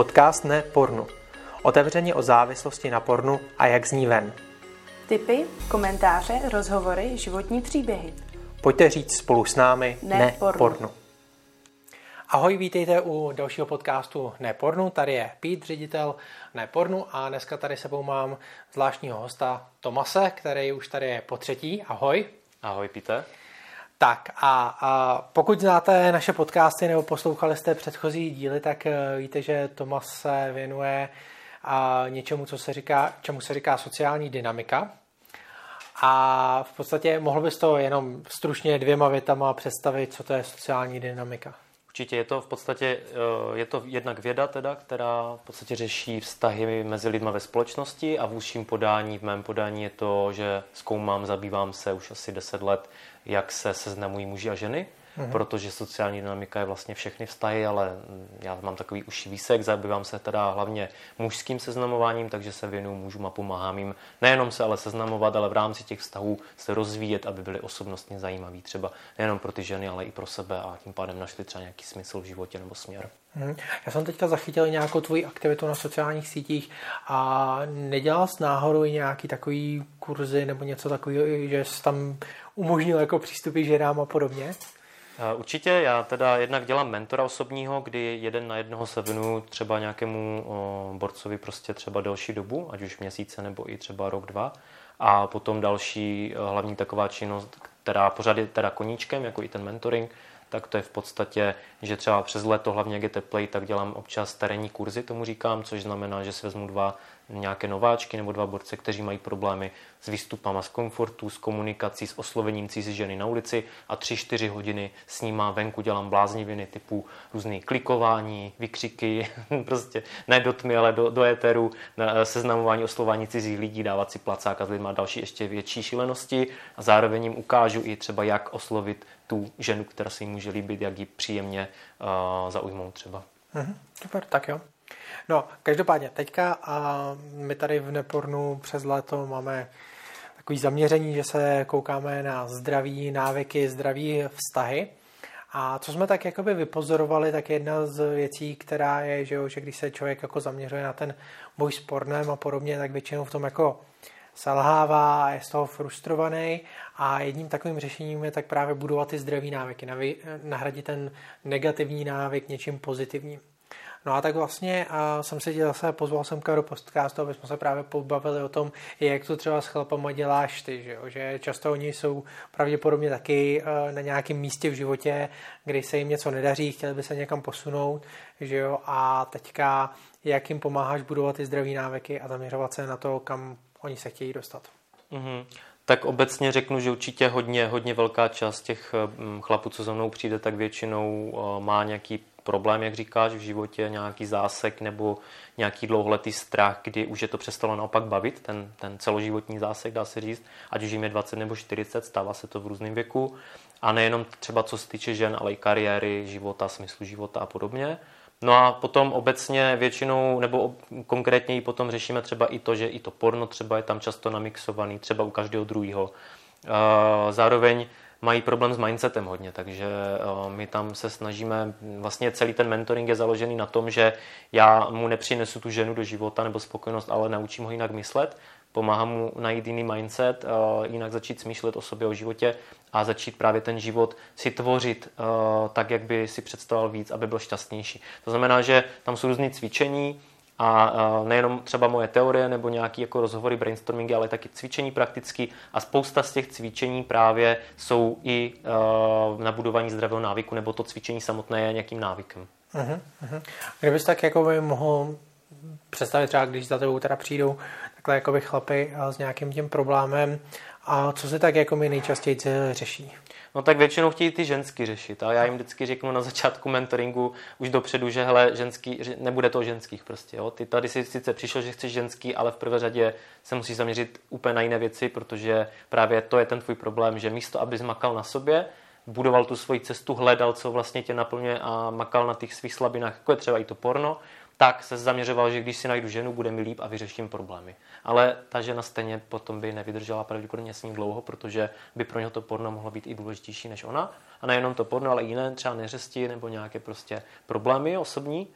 Podcast Ne pornu. Otevřeně o závislosti na pornu a jak z ní ven. Tipy, komentáře, rozhovory, životní příběhy. Pojďte říct spolu s námi Ne Ne, pornu. pornu. Ahoj, vítejte u dalšího podcastu Ne pornu. Tady je Pít, ředitel Ne pornu a dneska tady sebou mám zvláštního hosta Tomase, který už tady je po třetí. Ahoj. Ahoj, Píte. Tak a, a pokud znáte naše podcasty nebo poslouchali jste předchozí díly, tak eh, víte, že Tomas se věnuje a něčemu, co se říká, čemu se říká sociální dynamika. A v podstatě mohl bys to jenom stručně dvěma větama představit, co to je sociální dynamika. Určitě je to v podstatě, eh, je to jednak věda teda, která v podstatě řeší vztahy mezi lidmi ve společnosti a v úzším podání, v mém podání je to, že zkoumám, zabývám se už asi 10 let, jak se seznamují muži a ženy, mm-hmm. protože sociální dynamika je vlastně všechny vztahy, ale já mám takový užší výsek, zabývám se teda hlavně mužským seznamováním, takže se věnuju mužům a pomáhám jim nejenom se ale seznamovat, ale v rámci těch vztahů se rozvíjet, aby byly osobnostně zajímaví, třeba nejenom pro ty ženy, ale i pro sebe a tím pádem našli třeba nějaký smysl v životě nebo směr. Mhm. Já jsem teďka zachytil nějakou tvoji aktivitu na sociálních sítích a nedělal jsi náhodou i nějaký takový kurzy nebo něco takového, že jsi tam umožnil jako přístupy ženám a podobně? Eh, Určitě, já teda jednak dělám mentora osobního, kdy jeden na jednoho se věnuju třeba nějakému borcovi prostě třeba delší dobu, ať už měsíce nebo i třeba rok, dva. A potom další eh, hlavní taková činnost, která pořád je teda koníčkem, jako i ten mentoring, tak to je v podstatě, že třeba přes léto, hlavně jak je teplej, tak dělám občas terénní kurzy, tomu říkám, což znamená, že si vezmu dva nějaké nováčky nebo dva borce, kteří mají problémy s výstupama z komfortu, s komunikací, s oslovením cizí ženy na ulici a tři čtyři hodiny s nima venku dělám blázniviny typu různý klikování, vykřiky, prostě ne do tmy, ale do, do éteru, na- seznamování, oslování cizích lidí, dávat si placák a s lidmi a další ještě větší šílenosti a zároveň jim ukážu i třeba, jak oslovit tu ženu, která se jim může líbit, jak ji příjemně uh, zaujmout třeba. Mhm, super, tak jo. No, každopádně, teďka a my tady v Nepornu přes léto máme takový zaměření, že se koukáme na zdraví návyky, zdraví vztahy. A co jsme tak jakoby vypozorovali, tak jedna z věcí, která je, že, jo, že když se člověk jako zaměřuje na ten boj s pornem a podobně, tak většinou v tom jako selhává a je z toho frustrovaný a jedním takovým řešením je tak právě budovat ty zdraví návyky, nahradit ten negativní návyk něčím pozitivním. No a tak vlastně a jsem se tě zase pozval jsem do podcastu, aby jsme se právě pobavili o tom, jak to třeba s chlapama děláš ty, že, jo? že často oni jsou pravděpodobně taky eh, na nějakém místě v životě, kdy se jim něco nedaří, chtěli by se někam posunout, že jo, a teďka jak jim pomáháš budovat ty zdraví návyky a zaměřovat se na to, kam oni se chtějí dostat. Mm-hmm. Tak obecně řeknu, že určitě hodně, hodně velká část těch mm, chlapů, co za mnou přijde, tak většinou uh, má nějaký problém, jak říkáš, v životě, nějaký zásek nebo nějaký dlouholetý strach, kdy už je to přestalo naopak bavit, ten, ten celoživotní zásek, dá se říct, ať už jim je 20 nebo 40, stává se to v různém věku. A nejenom třeba co se týče žen, ale i kariéry, života, smyslu života a podobně. No a potom obecně většinou, nebo konkrétně i potom řešíme třeba i to, že i to porno třeba je tam často namixovaný, třeba u každého druhého. Zároveň mají problém s mindsetem hodně, takže my tam se snažíme, vlastně celý ten mentoring je založený na tom, že já mu nepřinesu tu ženu do života nebo spokojenost, ale naučím ho jinak myslet, pomáhám mu najít jiný mindset, jinak začít smýšlet o sobě, o životě a začít právě ten život si tvořit tak, jak by si představoval víc, aby byl šťastnější. To znamená, že tam jsou různé cvičení, a nejenom třeba moje teorie nebo nějaké jako rozhovory, brainstormingy, ale taky cvičení prakticky a spousta z těch cvičení právě jsou i uh, na budování zdravého návyku, nebo to cvičení samotné je nějakým návykem. Uh-huh, uh-huh. Kdybys tak jako by mohl představit třeba, když za tebou teda přijdou takhle jako by chlapy s nějakým tím problémem a co se tak jako mi nejčastěji řeší? No tak většinou chtějí ty ženský řešit a já jim vždycky řeknu na začátku mentoringu už dopředu, že hele, ženský, že nebude to ženských prostě, jo. Ty tady si sice přišel, že chceš ženský, ale v prvé řadě se musíš zaměřit úplně na jiné věci, protože právě to je ten tvůj problém, že místo, aby makal na sobě, budoval tu svoji cestu, hledal, co vlastně tě naplňuje a makal na těch svých slabinách, jako je třeba i to porno, tak se zaměřoval, že když si najdu ženu, bude mi líp a vyřeším problémy. Ale ta žena stejně potom by nevydržela pravděpodobně s ním dlouho, protože by pro něho to porno mohlo být i důležitější než ona. A nejenom to porno, ale i jiné třeba neřesti nebo nějaké prostě problémy osobní.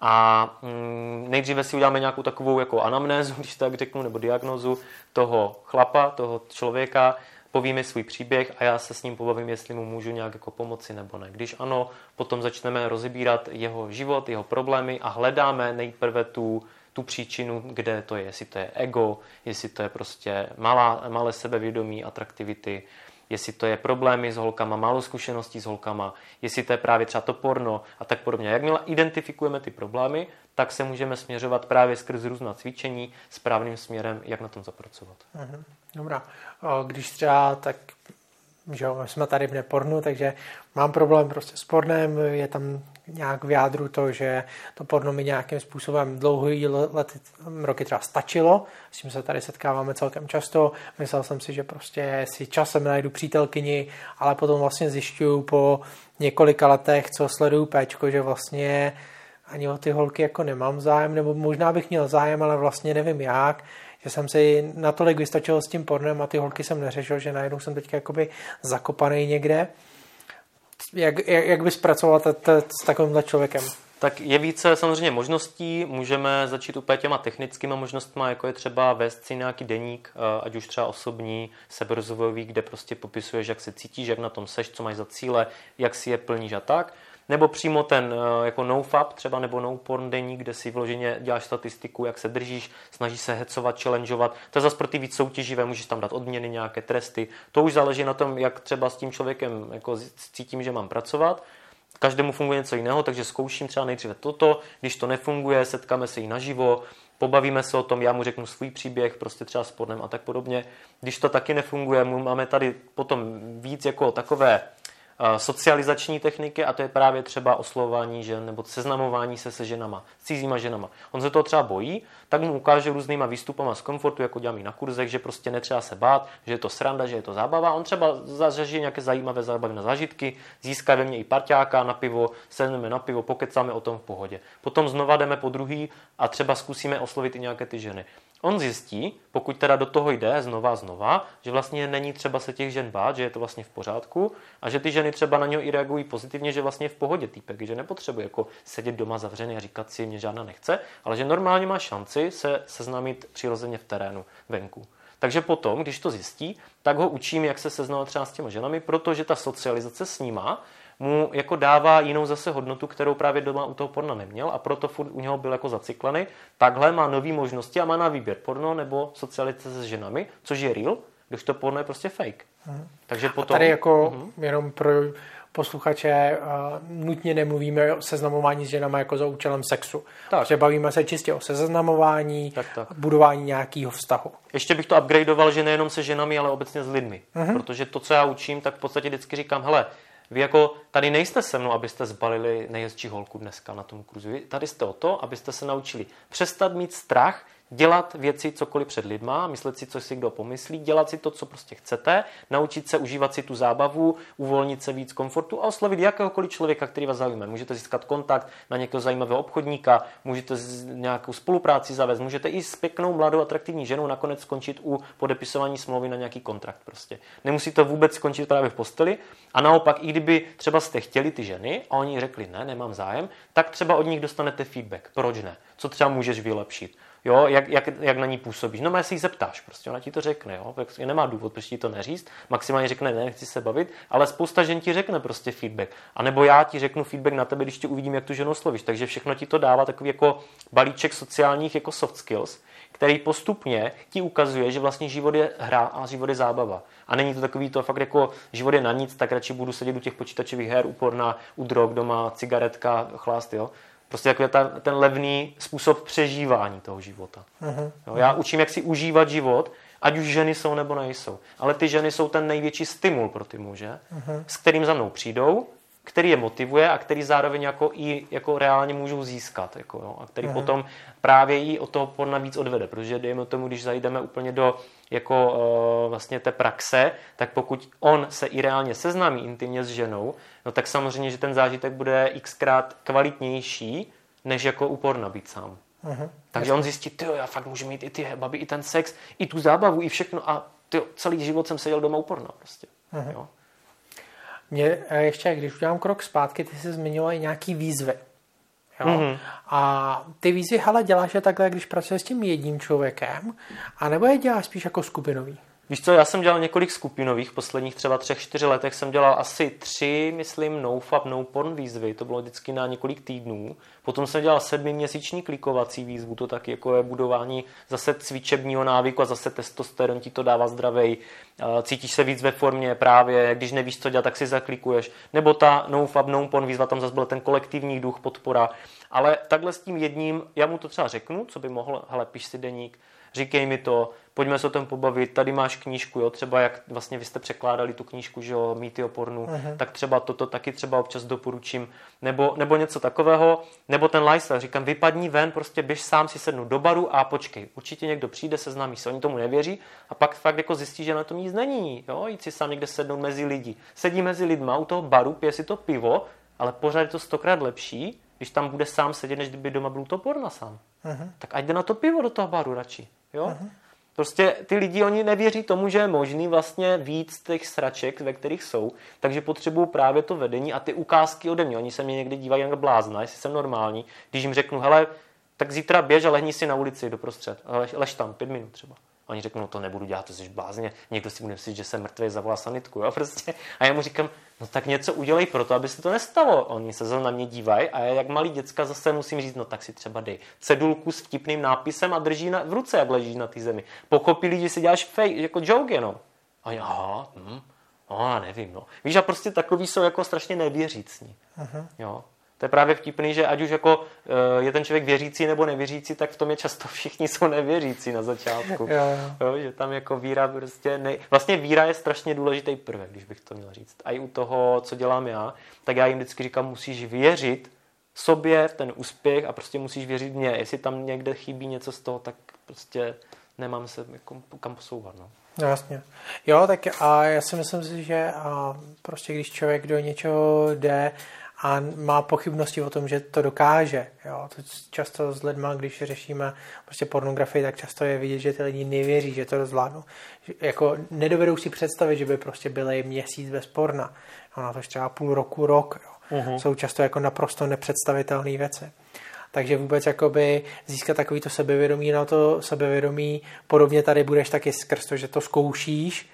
A mm, nejdříve si uděláme nějakou takovou jako anamnézu, když tak řeknu, nebo diagnozu toho chlapa, toho člověka, povíme svůj příběh a já se s ním pobavím, jestli mu můžu nějak jako pomoci nebo ne. Když ano, potom začneme rozebírat jeho život, jeho problémy a hledáme nejprve tu, tu příčinu, kde to je, jestli to je ego, jestli to je prostě malá, malé sebevědomí, atraktivity, jestli to je problémy s holkama, málo zkušeností s holkama, jestli to je právě třeba to porno a tak podobně. Jakmile identifikujeme ty problémy, tak se můžeme směřovat právě skrz různá cvičení správným směrem, jak na tom zapracovat. Mhm. Dobrá. Když třeba tak že jo, jsme tady v nepornu, takže mám problém prostě s pornem, je tam nějak v jádru to, že to porno mi nějakým způsobem dlouhý lety, roky třeba stačilo, s tím se tady setkáváme celkem často, myslel jsem si, že prostě si časem najdu přítelkyni, ale potom vlastně zjišťuju po několika letech, co sleduju péčko, že vlastně ani o ty holky jako nemám zájem, nebo možná bych měl zájem, ale vlastně nevím jak, že jsem si natolik vystačil s tím pornem a ty holky jsem neřešil, že najednou jsem teď jakoby zakopaný někde. Jak, jak, jak bys pracoval t- t- s takovýmhle člověkem? Tak je více samozřejmě možností, můžeme začít úplně těma technickými možnostmi, jako je třeba vést si nějaký deník, eh, ať už třeba osobní, seberozvojový, kde prostě popisuješ, jak se cítíš, jak na tom seš, co máš za cíle, jak si je plníš a tak nebo přímo ten eh, jako nofap třeba nebo no porn deník, kde si vloženě děláš statistiku, jak se držíš, snažíš se hecovat, challengeovat. To je zase pro ty víc soutěživé, můžeš tam dát odměny, nějaké tresty. To už záleží na tom, jak třeba s tím člověkem jako cítím, že mám pracovat. Každému funguje něco jiného, takže zkouším třeba nejdříve toto, když to nefunguje, setkáme se i naživo, pobavíme se o tom, já mu řeknu svůj příběh, prostě třeba s a tak podobně. Když to taky nefunguje, máme tady potom víc jako takové socializační techniky a to je právě třeba oslovování žen nebo seznamování se se ženama, s cizíma ženama. On se toho třeba bojí, tak mu ukáže různýma výstupama z komfortu, jako dělám i na kurzech, že prostě netřeba se bát, že je to sranda, že je to zábava. On třeba zažije nějaké zajímavé zábavy zážitky, získá ve mně i parťáka na pivo, sedneme na pivo, pokecáme o tom v pohodě. Potom znova jdeme po druhý a třeba zkusíme oslovit i nějaké ty ženy. On zjistí, pokud teda do toho jde znova a znova, že vlastně není třeba se těch žen bát, že je to vlastně v pořádku a že ty ženy třeba na něho i reagují pozitivně, že vlastně je v pohodě týpek, že nepotřebuje jako sedět doma zavřený a říkat si, mě žádná nechce, ale že normálně má šanci se seznámit přirozeně v terénu, venku. Takže potom, když to zjistí, tak ho učím, jak se seznamovat třeba s těma ženami, protože ta socializace s nima mu jako dává jinou zase hodnotu, kterou právě doma u toho porna neměl a proto furt u něho byl jako zacyklený. Takhle má nové možnosti a má na výběr porno nebo socializace s ženami, což je real, když to porno je prostě fake. Hmm. Takže potom... A tady jako hmm. jenom pro posluchače uh, nutně nemluvíme o seznamování s ženama jako za účelem sexu. Tak. Protože bavíme se čistě o seznamování, tak, tak. budování nějakého vztahu. Ještě bych to upgradeoval, že nejenom se ženami, ale obecně s lidmi. Uh-huh. Protože to, co já učím, tak v podstatě vždycky říkám, hele, vy jako tady nejste se mnou, abyste zbalili nejhezčí holku dneska na tom kurzu. Vy tady jste o to, abyste se naučili přestat mít strach dělat věci cokoliv před lidma, myslet si, co si kdo pomyslí, dělat si to, co prostě chcete, naučit se užívat si tu zábavu, uvolnit se víc komfortu a oslovit jakéhokoliv člověka, který vás zajímá. Můžete získat kontakt na nějakého zajímavého obchodníka, můžete nějakou spolupráci zavést, můžete i s pěknou, mladou, atraktivní ženou nakonec skončit u podepisování smlouvy na nějaký kontrakt. Prostě. Nemusí to vůbec skončit právě v posteli. A naopak, i kdyby třeba jste chtěli ty ženy a oni řekli ne, nemám zájem, tak třeba od nich dostanete feedback. Proč ne? Co třeba můžeš vylepšit? Jo, jak, jak, jak, na ní působíš. No, si ji zeptáš, prostě ona ti to řekne, jo, prostě nemá důvod, proč ti to neříct, maximálně řekne, ne, nechci se bavit, ale spousta žen ti řekne prostě feedback. A nebo já ti řeknu feedback na tebe, když tě uvidím, jak tu ženu oslovíš. Takže všechno ti to dává takový jako balíček sociálních jako soft skills, který postupně ti ukazuje, že vlastně život je hra a život je zábava. A není to takový to fakt jako život je na nic, tak radši budu sedět u těch počítačových her, úporná, u drog doma, cigaretka, chlást, jo. Prostě jako je ta, ten levný způsob přežívání toho života. Uh-huh. Jo, já učím, jak si užívat život, ať už ženy jsou nebo nejsou. Ale ty ženy jsou ten největší stimul pro ty muže, uh-huh. s kterým za mnou přijdou, který je motivuje a který zároveň jako i jako reálně můžou získat. Jako, jo, a který uh-huh. potom právě i o toho porna víc odvede. Protože dejme tomu, když zajdeme úplně do jako uh, vlastně té praxe, tak pokud on se i reálně seznámí intimně s ženou, no tak samozřejmě, že ten zážitek bude xkrát kvalitnější, než jako upor nabít sám. Uh-huh. Takže Jasně. on zjistí, ty já fakt můžu mít i ty baby, i ten sex, i tu zábavu, i všechno a tyjo, celý život jsem seděl doma uporna prostě. Uh-huh. Jo. Mě ještě, když udělám krok zpátky, ty jsi zmiňoval i nějaký výzvy. Jo? Mm-hmm. A ty výzvy, hele, děláš je takhle, když pracuješ s tím jedním člověkem, anebo je děláš spíš jako skupinový? Víš co, já jsem dělal několik skupinových, v posledních třeba třech, čtyři letech jsem dělal asi tři, myslím, no fab, no porn výzvy, to bylo vždycky na několik týdnů. Potom jsem dělal sedmiměsíční klikovací výzvu, to taky jako je budování zase cvičebního návyku a zase testosteron ti to dává zdravej. Cítíš se víc ve formě právě, když nevíš, co dělat, tak si zaklikuješ. Nebo ta no fab, no porn výzva, tam zase byl ten kolektivní duch, podpora. Ale takhle s tím jedním, já mu to třeba řeknu, co by mohl, hele, piš si deník, říkej mi to, pojďme se o tom pobavit, tady máš knížku, jo, třeba jak vlastně vy jste překládali tu knížku, že jo, mýty o pornu, uh-huh. tak třeba toto taky třeba občas doporučím, nebo, nebo něco takového, nebo ten lifestyle, říkám, vypadni ven, prostě běž sám si sednu do baru a počkej, určitě někdo přijde, seznámí se, oni tomu nevěří a pak fakt jako zjistí, že na tom nic není, jo, jít si sám někde sednout mezi lidi. Sedí mezi lidma u toho baru, pije si to pivo, ale pořád je to stokrát lepší, když tam bude sám sedět, než kdyby doma byl to porna sám. Uh-huh. Tak ať jde na to pivo do toho baru radši. Jo? Uh-huh. Prostě ty lidi, oni nevěří tomu, že je možný vlastně víc těch sraček, ve kterých jsou, takže potřebují právě to vedení a ty ukázky ode mě. Oni se mě někdy dívají jak blázna, jestli jsem normální. Když jim řeknu, hele, tak zítra běž a lehni si na ulici doprostřed. Lež, lež tam, pět minut třeba. Oni řeknou, no to nebudu dělat, to jsi blázně. Někdo si bude myslet, že jsem mrtvý, zavolá sanitku. Jo? Prostě. A já mu říkám, no tak něco udělej pro to, aby se to nestalo. Oni se zase na mě dívají a já jak malý děcka zase musím říct, no tak si třeba dej cedulku s vtipným nápisem a drží na, v ruce, jak leží na té zemi. Pochopili, že si děláš fake, jako joke jenom. A já, aha, hm, no já nevím, no. Víš, a prostě takový jsou jako strašně nevěřícní. Uh-huh. Jo. To je právě vtipný, že ať už jako eh, je ten člověk věřící nebo nevěřící, tak v tom je často všichni jsou nevěřící na začátku. jo, jo. Jo, že tam jako víra prostě... Ne... Vlastně víra je strašně důležitý prvek, když bych to měl říct. A i u toho, co dělám já, tak já jim vždycky říkám, musíš věřit sobě v ten úspěch a prostě musíš věřit mě. Jestli tam někde chybí něco z toho, tak prostě nemám se jako kam posouvat. No. No, jasně. Jo, tak a já si myslím si, že a prostě když člověk do něčeho jde a má pochybnosti o tom, že to dokáže. Jo. To často s lidma, když řešíme prostě pornografii, tak často je vidět, že ty lidi nevěří, že to rozvládnou. Jako nedovedou si představit, že by prostě byli měsíc bez porna. Jo, na to třeba půl roku, rok. Jo. Uh-huh. Jsou často jako naprosto nepředstavitelné věci. Takže vůbec jakoby získat takovýto sebevědomí na to sebevědomí, podobně tady budeš taky skrz to, že to zkoušíš,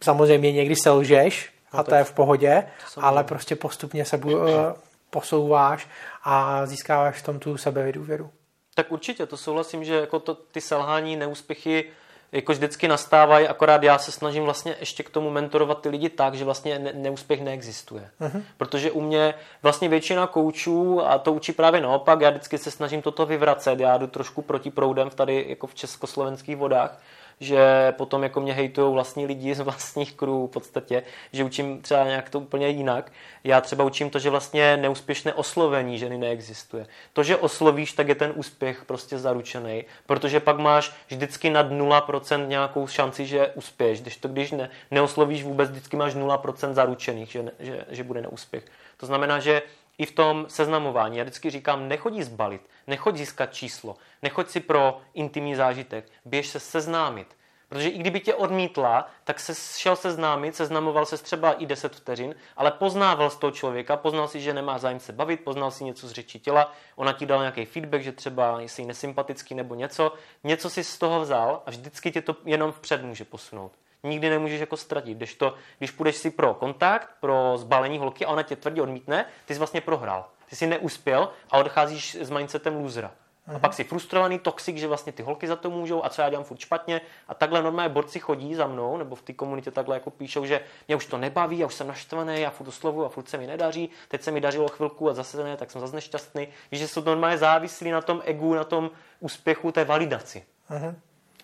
samozřejmě někdy selžeš, a to je v pohodě, ale prostě postupně se bu- eh, posouváš a získáváš v tom tu sebevydůvěru. Tak určitě, to souhlasím, že jako to, ty selhání, neúspěchy jako vždycky nastávají, akorát já se snažím vlastně ještě k tomu mentorovat ty lidi tak, že vlastně ne, neúspěch neexistuje. Uh-huh. Protože u mě vlastně většina koučů, a to učí právě naopak, já vždycky se snažím toto vyvracet, já jdu trošku proti proudem tady jako v československých vodách, že potom jako mě hejtují vlastní lidi z vlastních krů v podstatě, že učím třeba nějak to úplně jinak. Já třeba učím to, že vlastně neúspěšné oslovení ženy neexistuje. To, že oslovíš, tak je ten úspěch prostě zaručený, protože pak máš vždycky nad 0% nějakou šanci, že uspěš. Když to když ne, neoslovíš vůbec, vždycky máš 0% zaručených, že, že, že bude neúspěch. To znamená, že i v tom seznamování. Já vždycky říkám, nechodí zbalit, nechoď získat číslo, nechoď si pro intimní zážitek, běž se seznámit. Protože i kdyby tě odmítla, tak se šel seznámit, seznamoval se třeba i 10 vteřin, ale poznával z toho člověka, poznal si, že nemá zájem se bavit, poznal si něco z řeči těla, ona ti dala nějaký feedback, že třeba jsi nesympatický nebo něco, něco si z toho vzal a vždycky tě to jenom vpřed může posunout nikdy nemůžeš jako ztratit. Když, to, když půjdeš si pro kontakt, pro zbalení holky a ona tě tvrdě odmítne, ty jsi vlastně prohrál. Ty jsi neuspěl a odcházíš s mindsetem losera. A mhm. pak si frustrovaný, toxik, že vlastně ty holky za to můžou a co já dělám furt špatně. A takhle normálně borci chodí za mnou, nebo v té komunitě takhle jako píšou, že mě už to nebaví, já už jsem naštvaný, já furt oslovuju a furt se mi nedaří, teď se mi dařilo chvilku a zase ne, tak jsem zase nešťastný. Víš, že jsou normálně závislí na tom egu, na tom úspěchu, té validaci. Uh-huh.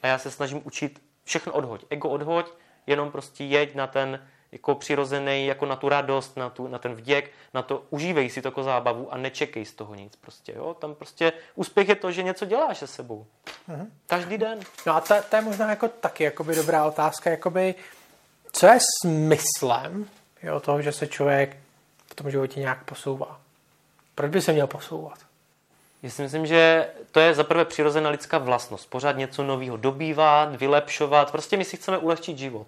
A já se snažím učit všechno odhoď. Ego odhoď, jenom prostě jeď na ten jako přirozený, jako na tu radost, na, tu, na ten vděk, na to užívej si to jako zábavu a nečekej z toho nic prostě, jo. Tam prostě úspěch je to, že něco děláš se sebou. Mhm. Každý den. No a to, to, je možná jako taky jakoby dobrá otázka, jakoby, co je smyslem jo, toho, že se člověk v tom životě nějak posouvá? Proč by se měl posouvat? Já si myslím, že to je zaprvé přirozená lidská vlastnost. Pořád něco nového dobývat, vylepšovat. Prostě my si chceme ulehčit život.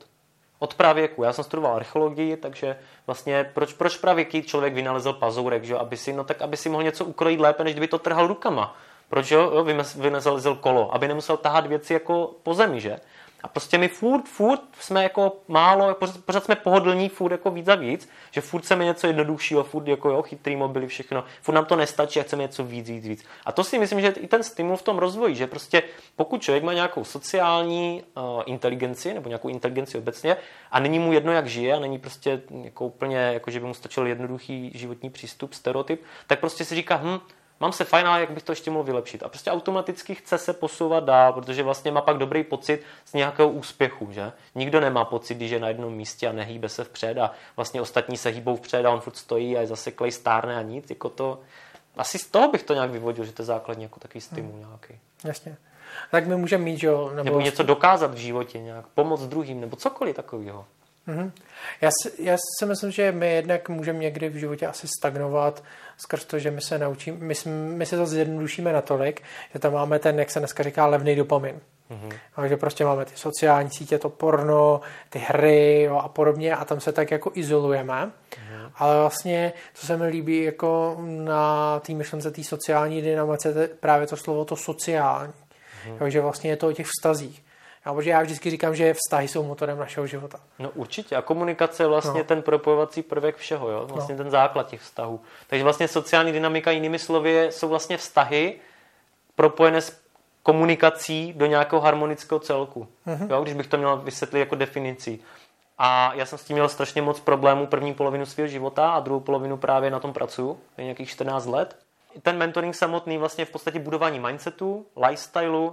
Od pravěku. Já jsem studoval archeologii, takže vlastně proč, proč pravěký člověk vynalezl pazourek, že? Aby si, no tak aby si mohl něco ukrojit lépe, než kdyby to trhal rukama. Proč jo, vynalezl kolo? Aby nemusel tahat věci jako po zemi, že? A prostě my furt, furt jsme jako málo, pořád, pořád jsme pohodlní, furt jako víc a víc, že furt chceme něco jednoduššího, furt jako jo, chytrý mobily, všechno, furt nám to nestačí a chceme něco víc, víc, víc. A to si myslím, že i ten stimul v tom rozvoji, že prostě pokud člověk má nějakou sociální uh, inteligenci nebo nějakou inteligenci obecně a není mu jedno, jak žije a není prostě jako úplně, jako že by mu stačil jednoduchý životní přístup, stereotyp, tak prostě si říká, hm, mám se fajn, ale jak bych to ještě mohl vylepšit. A prostě automaticky chce se posouvat dál, protože vlastně má pak dobrý pocit z nějakého úspěchu, že? Nikdo nemá pocit, když je na jednom místě a nehýbe se vpřed a vlastně ostatní se hýbou vpřed a on furt stojí a je zaseklej, stárne a nic, jako to... Asi z toho bych to nějak vyvodil, že to je základní jako takový stimul hmm. nějaký. Jasně. Tak my můžeme mít, že jo? Nebo, nebo něco dokázat v životě, nějak pomoct druhým, nebo cokoliv takového. Mm-hmm. Já, si, já si myslím, že my jednak můžeme někdy v životě asi stagnovat skrz to, že my se naučíme, my, my se to zjednodušíme natolik, že tam máme ten, jak se dneska říká, levný dopamin. Mm-hmm. A že prostě máme ty sociální sítě, to porno, ty hry jo, a podobně a tam se tak jako izolujeme. Mm-hmm. Ale vlastně, co se mi líbí jako na té myšlence té sociální dynamice, je právě to slovo to sociální. Mm-hmm. Jo, že vlastně je to o těch vztazích. Protože já vždycky říkám, že vztahy jsou motorem našeho života. No určitě. A komunikace je vlastně no. ten propojovací prvek všeho, jo? Vlastně no. ten základ těch vztahů. Takže vlastně sociální dynamika, jinými slovy, jsou vlastně vztahy propojené s komunikací do nějakého harmonického celku. Mm-hmm. Jo? Když bych to měl vysvětlit jako definici. A já jsem s tím měl strašně moc problémů první polovinu svého života a druhou polovinu právě na tom pracuju, nějakých 14 let. Ten mentoring samotný vlastně v podstatě budování mindsetu, lifestyleu,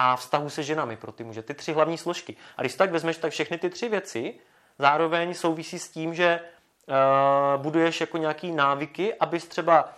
a vztahu se ženami pro ty muže. Ty tři hlavní složky. A když tak vezmeš, tak všechny ty tři věci zároveň souvisí s tím, že uh, buduješ jako nějaký návyky, abys třeba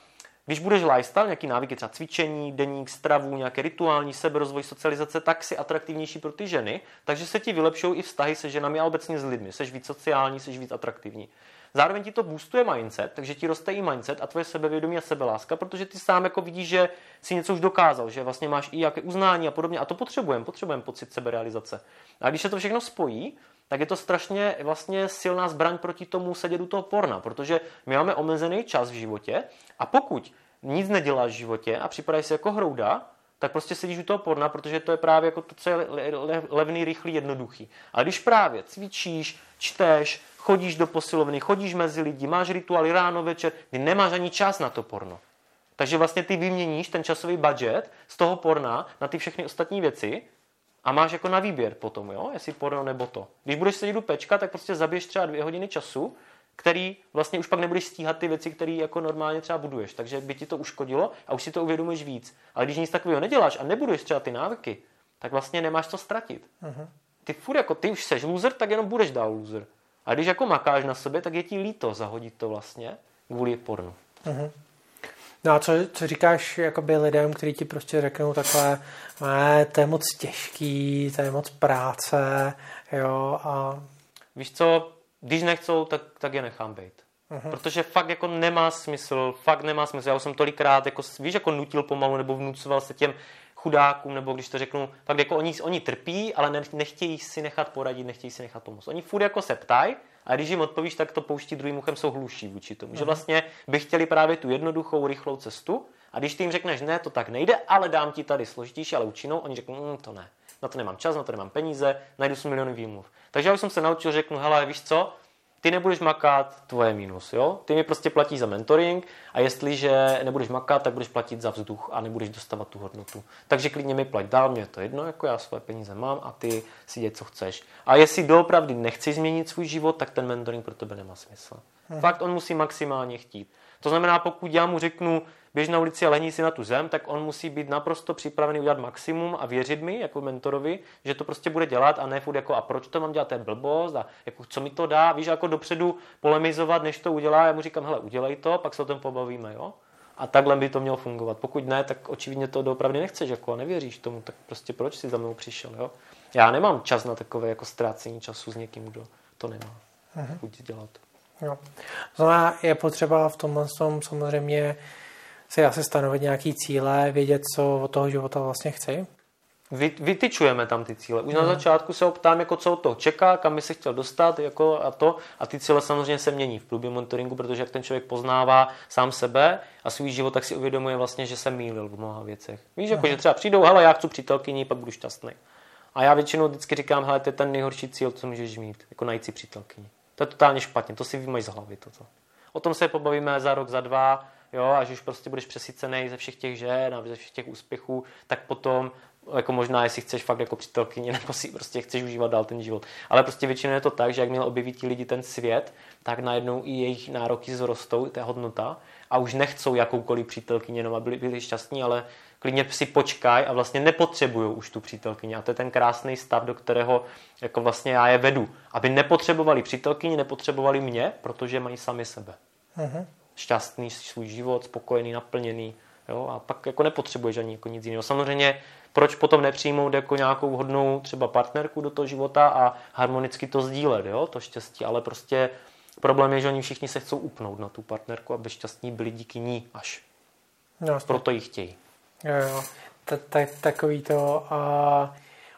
když budeš lifestyle, nějaký návyky, třeba cvičení, deník, stravu, nějaké rituální seberozvoj, socializace, tak si atraktivnější pro ty ženy, takže se ti vylepšou i vztahy se ženami a obecně s lidmi. Seš víc sociální, seš víc atraktivní. Zároveň ti to boostuje mindset, takže ti roste i mindset a tvoje sebevědomí a sebeláska, protože ty sám jako vidíš, že si něco už dokázal, že vlastně máš i jaké uznání a podobně. A to potřebujeme, potřebujeme pocit seberealizace. A když se to všechno spojí, tak je to strašně vlastně silná zbraň proti tomu sedět u toho porna, protože my máme omezený čas v životě a pokud nic neděláš v životě a připadáš si jako hrouda, tak prostě sedíš u toho porna, protože to je právě jako to, co je levný, rychlý, jednoduchý. A když právě cvičíš, čteš, chodíš do posilovny, chodíš mezi lidi, máš rituály ráno, večer, ty nemáš ani čas na to porno. Takže vlastně ty vyměníš ten časový budget z toho porna na ty všechny ostatní věci a máš jako na výběr potom, jo, jestli porno nebo to. Když budeš sedět u pečka, tak prostě zabiješ třeba dvě hodiny času, který vlastně už pak nebudeš stíhat ty věci, které jako normálně třeba buduješ. Takže by ti to uškodilo a už si to uvědomuješ víc. Ale když nic takového neděláš a nebuduješ třeba ty návyky, tak vlastně nemáš co ztratit. Uh-huh. Ty furt jako ty už seš loser, tak jenom budeš dál loser. A když jako makáš na sobě, tak je ti líto zahodit to vlastně kvůli pornu. Uh-huh. No a co, co říkáš jakoby lidem, kteří ti prostě řeknou takhle, ne, to je moc těžký, to je moc práce, jo, a... Víš co, když nechcou, tak, tak je nechám být. Uh-huh. Protože fakt jako nemá smysl, fakt nemá smysl. Já už jsem tolikrát, jako, víš, jako nutil pomalu nebo vnucoval se těm chudákům, nebo když to řeknu, tak jako oni, oni trpí, ale nechtějí si nechat poradit, nechtějí si nechat pomoct. Oni furt jako se ptají, a když jim odpovíš, tak to pouští druhým uchem, jsou hluší vůči tomu. Uh-huh. Že vlastně by chtěli právě tu jednoduchou, rychlou cestu a když ty jim řekneš, ne, to tak nejde, ale dám ti tady složitější, ale účinnou, oni řeknou, mm, to ne. Na to nemám čas, na to nemám peníze, najdu si miliony výmluv. Takže já už jsem se naučil, řeknu, hele, víš co, ty nebudeš makat, tvoje minus, jo? Ty mi prostě platíš za mentoring a jestliže nebudeš makat, tak budeš platit za vzduch a nebudeš dostávat tu hodnotu. Takže klidně mi plať dál, mě je to jedno, jako já svoje peníze mám a ty si děj, co chceš. A jestli doopravdy nechceš změnit svůj život, tak ten mentoring pro tebe nemá smysl. Hmm. Fakt on musí maximálně chtít. To znamená, pokud já mu řeknu, běž na ulici a lehni si na tu zem, tak on musí být naprosto připravený udělat maximum a věřit mi jako mentorovi, že to prostě bude dělat a ne furt jako a proč to mám dělat, to je blbost a jako co mi to dá, víš, jako dopředu polemizovat, než to udělá, já mu říkám, hele, udělej to, pak se o tom pobavíme, jo. A takhle by to mělo fungovat. Pokud ne, tak očividně to doopravdy nechceš jako a nevěříš tomu, tak prostě proč jsi za mnou přišel, jo. Já nemám čas na takové jako ztrácení času s někým, kdo to nemá uh-huh. chuť dělat. Jo. Znamená, je potřeba v tomhle tom samozřejmě si asi stanovit nějaký cíle, vědět, co od toho života vlastně chci. vy, vytyčujeme tam ty cíle. Už hmm. na začátku se optám, jako co od toho čeká, kam by se chtěl dostat jako a to. A ty cíle samozřejmě se mění v průběhu monitoringu, protože jak ten člověk poznává sám sebe a svůj život, tak si uvědomuje vlastně, že se mýlil v mnoha věcech. Víš, jako, že třeba přijdou, hele, já chci přítelkyni, pak budu šťastný. A já většinou vždycky říkám, hele, to je ten nejhorší cíl, co můžeš mít, jako najít si přítelkyni. To je totálně špatně, to si vymají z hlavy. Toto. O tom se pobavíme za rok, za dva, jo, až už prostě budeš přesycený ze všech těch žen a ze všech těch úspěchů, tak potom jako možná, jestli chceš fakt jako přítelkyni, nebo si prostě chceš užívat dál ten život. Ale prostě většinou je to tak, že jakmile objeví ti lidi ten svět, tak najednou i jejich nároky zrostou, ta hodnota a už nechcou jakoukoliv přítelkyni, jenom aby byli, byli šťastní, ale klidně si počkaj a vlastně nepotřebují už tu přítelkyni. A to je ten krásný stav, do kterého jako vlastně já je vedu. Aby nepotřebovali přítelkyni, nepotřebovali mě, protože mají sami sebe. Uh-huh. Šťastný svůj život, spokojený, naplněný. Jo? A pak jako nepotřebuješ ani jako nic jiného. Samozřejmě proč potom nepřijmout jako nějakou hodnou třeba partnerku do toho života a harmonicky to sdílet, jo? to štěstí, ale prostě problém je, že oni všichni se chcou upnout na tu partnerku, aby šťastní byli díky ní až. No, Proto ji chtějí. Jo. Takový to a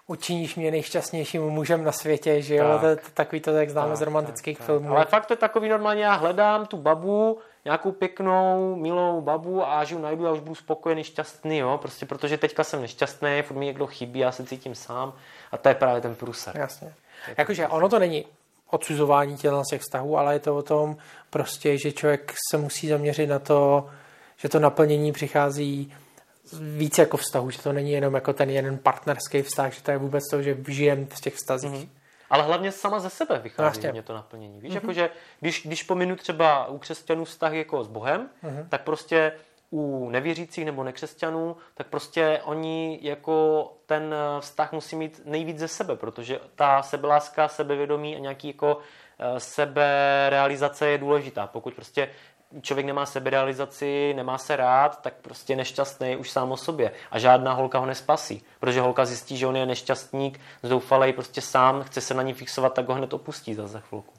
učiníš mě nejšťastnějším mužem na světě, že jo, tak. takový to, jak známe tak, z romantických tak, filmů. Ale fakt to je takový normálně, já hledám tu babu, nějakou pěknou, milou babu a až ji najdu a už budu spokojený, šťastný, jo, prostě protože teďka jsem nešťastný, furt mi někdo chybí, já se cítím sám a to je právě ten průser. Jasně. Jakože ono to není odsuzování těla těch vztahů, ale je to o tom prostě, že člověk se musí zaměřit na to, že to naplnění přichází víc jako vztahu, že to není jenom jako ten jeden partnerský vztah, že to je vůbec to, že žijem v těch vztazích. Mm-hmm. Ale hlavně sama ze sebe vychází vlastně. mě to naplnění. Víš, mm-hmm. jakože když, když pominu třeba u křesťanů vztah jako s Bohem, mm-hmm. tak prostě u nevěřících nebo nekřesťanů, tak prostě oni jako ten vztah musí mít nejvíc ze sebe, protože ta sebeláska, sebevědomí a nějaký jako eh, seberealizace je důležitá. Pokud prostě člověk nemá seberealizaci, nemá se rád, tak prostě nešťastný už sám o sobě. A žádná holka ho nespasí, protože holka zjistí, že on je nešťastník, zoufalej prostě sám, chce se na ní fixovat, tak ho hned opustí za chvilku.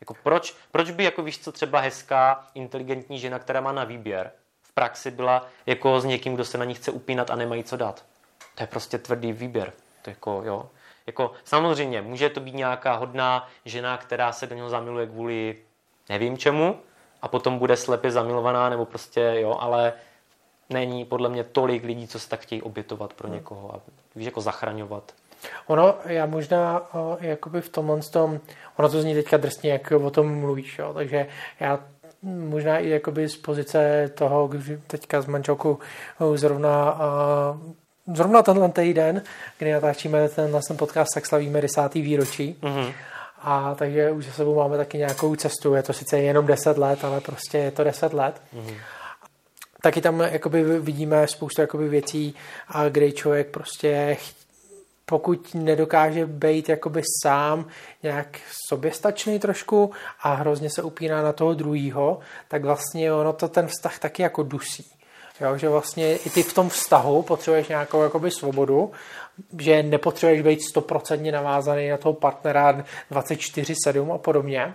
Jako proč, proč by, jako víš co, třeba hezká, inteligentní žena, která má na výběr, v praxi byla jako s někým, kdo se na ní chce upínat a nemají co dát. To je prostě tvrdý výběr. To jako, jo. Jako, samozřejmě, může to být nějaká hodná žena, která se do něho zamiluje kvůli nevím čemu, a potom bude slepě zamilovaná, nebo prostě, jo, ale není podle mě tolik lidí, co se tak chtějí obětovat pro hmm. někoho a víš, jako zachraňovat. Ono, já možná o, jakoby v tomhle tom, ono to zní teďka drsně, jak o tom mluvíš, jo, takže já možná i jakoby z pozice toho, když teďka s manželkou zrovna a, zrovna tenhle týden, kdy natáčíme ten, ten podcast, tak slavíme desátý výročí. Mm-hmm. A takže už za sebou máme taky nějakou cestu. Je to sice jenom 10 let, ale prostě je to 10 let. Mm-hmm. Taky tam jakoby vidíme spoustu jakoby věcí, kde člověk prostě pokud nedokáže být jakoby sám nějak soběstačný trošku a hrozně se upíná na toho druhýho, tak vlastně ono to ten vztah taky jako dusí. Jo, že vlastně i ty v tom vztahu potřebuješ nějakou jakoby svobodu, že nepotřebuješ být stoprocentně navázaný na toho partnera 24-7 a podobně.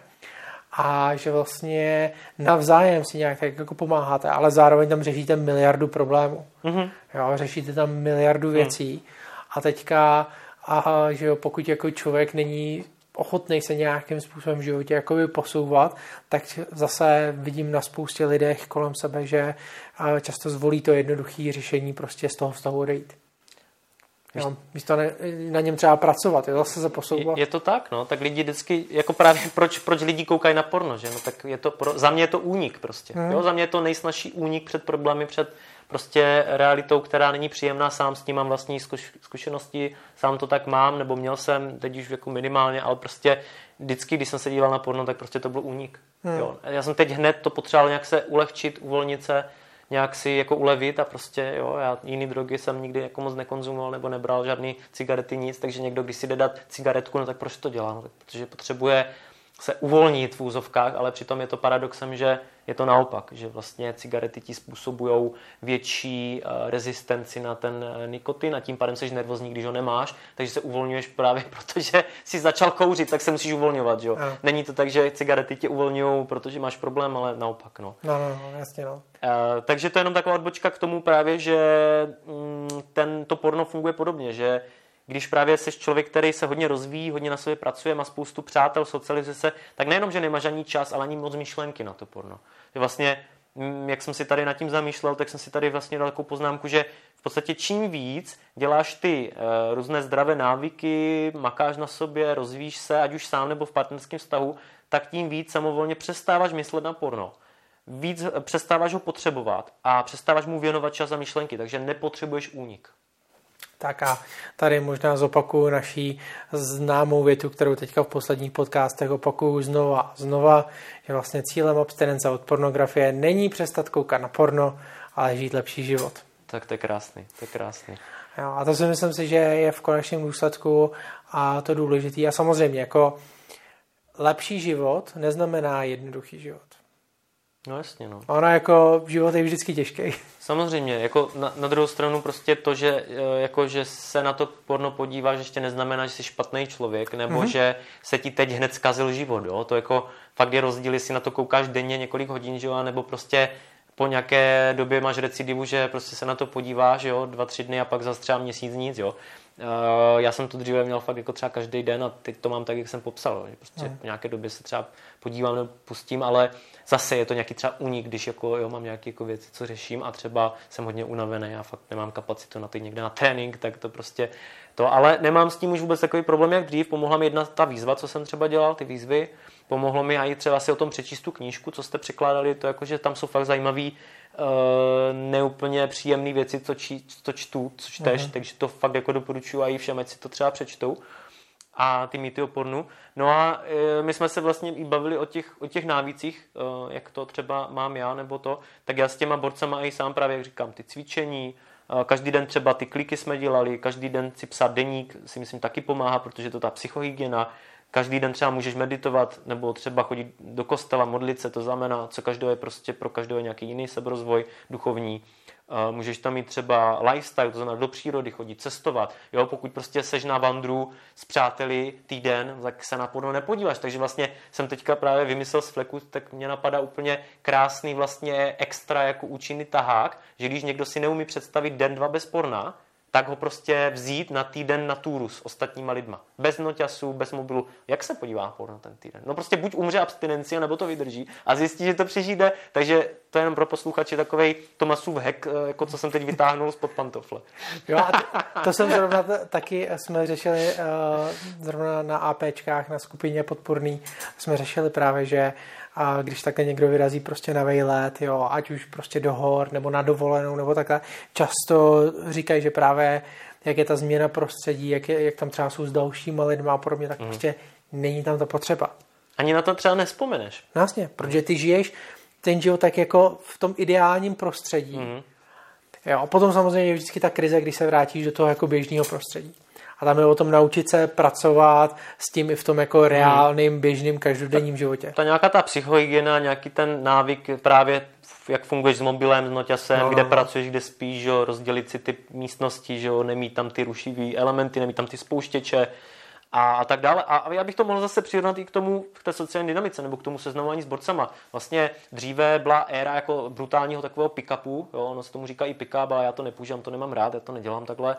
A že vlastně navzájem si nějak jako pomáháte, ale zároveň tam řešíte miliardu problémů. Mm-hmm. Jo, řešíte tam miliardu věcí. Mm. A teďka, a, že jo, pokud jako člověk není ochotný se nějakým způsobem v životě jakoby posouvat, tak zase vidím na spoustě lidech kolem sebe, že často zvolí to jednoduché řešení prostě z toho vztahu odejít. Jo, místo na, na něm třeba pracovat, je zase se posouvat. Je, je to tak, no, tak lidi vždycky, jako právě proč, proč lidi koukají na porno, že, no, tak je to, pro, za mě je to únik prostě, hmm. jo, za mě je to nejsnažší únik před problémy, před prostě realitou, která není příjemná, sám s tím mám vlastní zkuš, zkušenosti, sám to tak mám, nebo měl jsem, teď už jako minimálně, ale prostě vždycky, když jsem se díval na porno, tak prostě to byl únik. Hmm. Jo. Já jsem teď hned to potřeboval nějak se ulehčit, uvolnit se, nějak si jako ulevit a prostě jo, já jiný drogy jsem nikdy jako moc nekonzumoval nebo nebral žádný cigarety, nic, takže někdo, když si jde dát cigaretku, no tak proč to dělá? No, tak protože potřebuje se uvolnit v úzovkách, ale přitom je to paradoxem, že je to naopak, že vlastně cigarety ti způsobují větší uh, rezistenci na ten uh, nikotin a tím pádem jsi nervózní, když ho nemáš, takže se uvolňuješ právě protože jsi začal kouřit, tak se musíš uvolňovat, jo. No. Není to tak, že cigarety tě uvolňují, protože máš problém, ale naopak, no. No, no, no jasně, no. Uh, takže to je jenom taková odbočka k tomu právě, že mm, ten, to porno funguje podobně, že když právě jsi člověk, který se hodně rozvíjí, hodně na sobě pracuje, má spoustu přátel, socializuje se, tak nejenom, že nemáš ani čas, ale ani moc myšlenky na to porno. Vlastně, mm, jak jsem si tady nad tím zamýšlel, tak jsem si tady vlastně dal takovou poznámku, že v podstatě čím víc děláš ty e, různé zdravé návyky, makáš na sobě, rozvíjíš se, ať už sám nebo v partnerském vztahu, tak tím víc samovolně přestáváš myslet na porno víc eh, přestáváš ho potřebovat a přestáváš mu věnovat čas a myšlenky, takže nepotřebuješ únik. Tak a tady možná zopakuju naší známou větu, kterou teďka v posledních podcastech opakuju znova a znova, že vlastně cílem abstinence od pornografie není přestat koukat na porno, ale žít lepší život. Tak to je krásný, to je krásný. Jo, a to si myslím si, že je v konečném důsledku a to důležitý. A samozřejmě jako lepší život neznamená jednoduchý život. No jasně, no. Ono jako život je vždycky těžký. Samozřejmě, jako na, na druhou stranu prostě to, že, e, jako, že se na to porno podíváš, ještě neznamená, že jsi špatný člověk, nebo mm-hmm. že se ti teď hned zkazil život, jo? To jako fakt je rozdíl, jestli na to koukáš denně několik hodin, jo? nebo prostě po nějaké době máš recidivu, že prostě se na to podíváš, jo, dva, tři dny a pak zase třeba měsíc nic, jo. Uh, já jsem to dříve měl fakt jako třeba každý den a teď to mám tak, jak jsem popsal, že prostě no. v nějaké době se třeba podívám nebo pustím, ale zase je to nějaký třeba unik, když jako, jo, mám nějaké jako věci, co řeším a třeba jsem hodně unavený a fakt nemám kapacitu na to někde na trénink, tak to prostě to, ale nemám s tím už vůbec takový problém, jak dřív. Pomohla mi jedna ta výzva, co jsem třeba dělal, ty výzvy. Pomohlo mi i třeba si o tom přečíst tu knížku, co jste překládali, to jako, že tam jsou fakt zajímavý uh, neúplně příjemné věci, co, či, co čtu, co čteš, uh-huh. takže to fakt jako doporučuji a i všem, ať si to třeba přečtou a ty mýty o pornu. No a e, my jsme se vlastně i bavili o těch, o těch návících, e, jak to třeba mám já nebo to, tak já s těma borcama i sám právě, jak říkám, ty cvičení, e, každý den třeba ty kliky jsme dělali, každý den si psát deník si myslím taky pomáhá, protože to ta psychohygiena, každý den třeba můžeš meditovat nebo třeba chodit do kostela, modlit se, to znamená, co každého je prostě pro každého nějaký jiný seberozvoj duchovní. Můžeš tam mít třeba lifestyle, to znamená do přírody chodit, cestovat. Jo, pokud prostě seš na vandru s přáteli týden, tak se na porno nepodíváš. Takže vlastně jsem teďka právě vymyslel z fleku, tak mě napadá úplně krásný vlastně extra jako účinný tahák, že když někdo si neumí představit den, dva bez porna, tak ho prostě vzít na týden na túru s ostatníma lidma. Bez noťasu, bez mobilu. Jak se podívá porno ten týden? No prostě buď umře abstinenci, nebo to vydrží a zjistí, že to přežije. Takže to je jenom pro posluchače takový Tomasův hek, eh, jako co jsem teď vytáhnul spod pantofle. Jo, a to, to jsem zrovna t- taky jsme řešili uh, zrovna na APčkách, na skupině podporný, jsme řešili právě, že a když takhle někdo vyrazí prostě na vejlet, jo, ať už prostě do hor nebo na dovolenou nebo takhle, často říkají, že právě jak je ta změna prostředí, jak, je, jak tam třeba jsou s dalšíma lidma a podobně, tak mm. prostě není tam ta potřeba. Ani na to třeba nespomeneš. Vlastně, protože ty žiješ ten život tak jako v tom ideálním prostředí. Mm. Jo, a potom samozřejmě je vždycky ta krize, když se vrátíš do toho jako běžného prostředí. A tam je o tom naučit se pracovat s tím i v tom jako reálným, běžným, každodenním životě. Ta nějaká ta psychohygiena, nějaký ten návyk právě jak funguješ s mobilem, s noťasem, no, kde no. pracuješ, kde spíš, že rozdělit si ty místnosti, že nemít tam ty rušivý elementy, nemít tam ty spouštěče, a, a tak dále. A, a já bych to mohl zase přirovnat i k tomu, k té sociální dynamice, nebo k tomu seznamování s borcama. Vlastně dříve byla éra jako brutálního takového pick-upu, jo, ono se tomu říká i pick-up, ale já to nepoužívám, to nemám rád, já to nedělám takhle.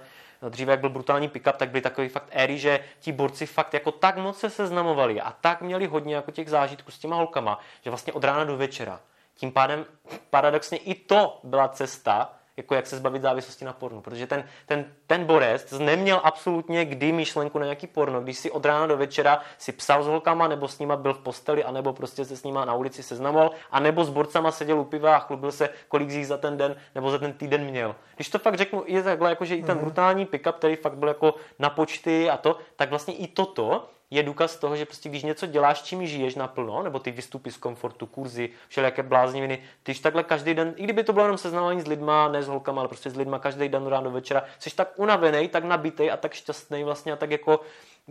Dříve, jak byl brutální pick-up, tak byly takový fakt éry, že ti borci fakt jako tak moc se seznamovali a tak měli hodně jako těch zážitků s těma holkama, že vlastně od rána do večera. Tím pádem paradoxně i to byla cesta, jako jak se zbavit závislosti na pornu. Protože ten, ten, ten borec neměl absolutně kdy myšlenku na nějaký porno. Když si od rána do večera si psal s holkama, nebo s nima byl v posteli, anebo prostě se s nima na ulici seznamoval, anebo s borcama seděl u piva a chlubil se, kolik z nich za ten den nebo za ten týden měl. Když to fakt řeknu, je takhle, jako, že i ten mhm. brutální pick-up, který fakt byl jako na počty a to, tak vlastně i toto je důkaz toho, že prostě když něco děláš, čím žiješ naplno, nebo ty vystupy z komfortu, kurzy, všelijaké blázniviny, ty takhle každý den, i kdyby to bylo jenom seznávání s lidma, ne s holkama, ale prostě s lidma každý den ráno večera, jsi tak unavený, tak nabitý a tak šťastný vlastně a tak jako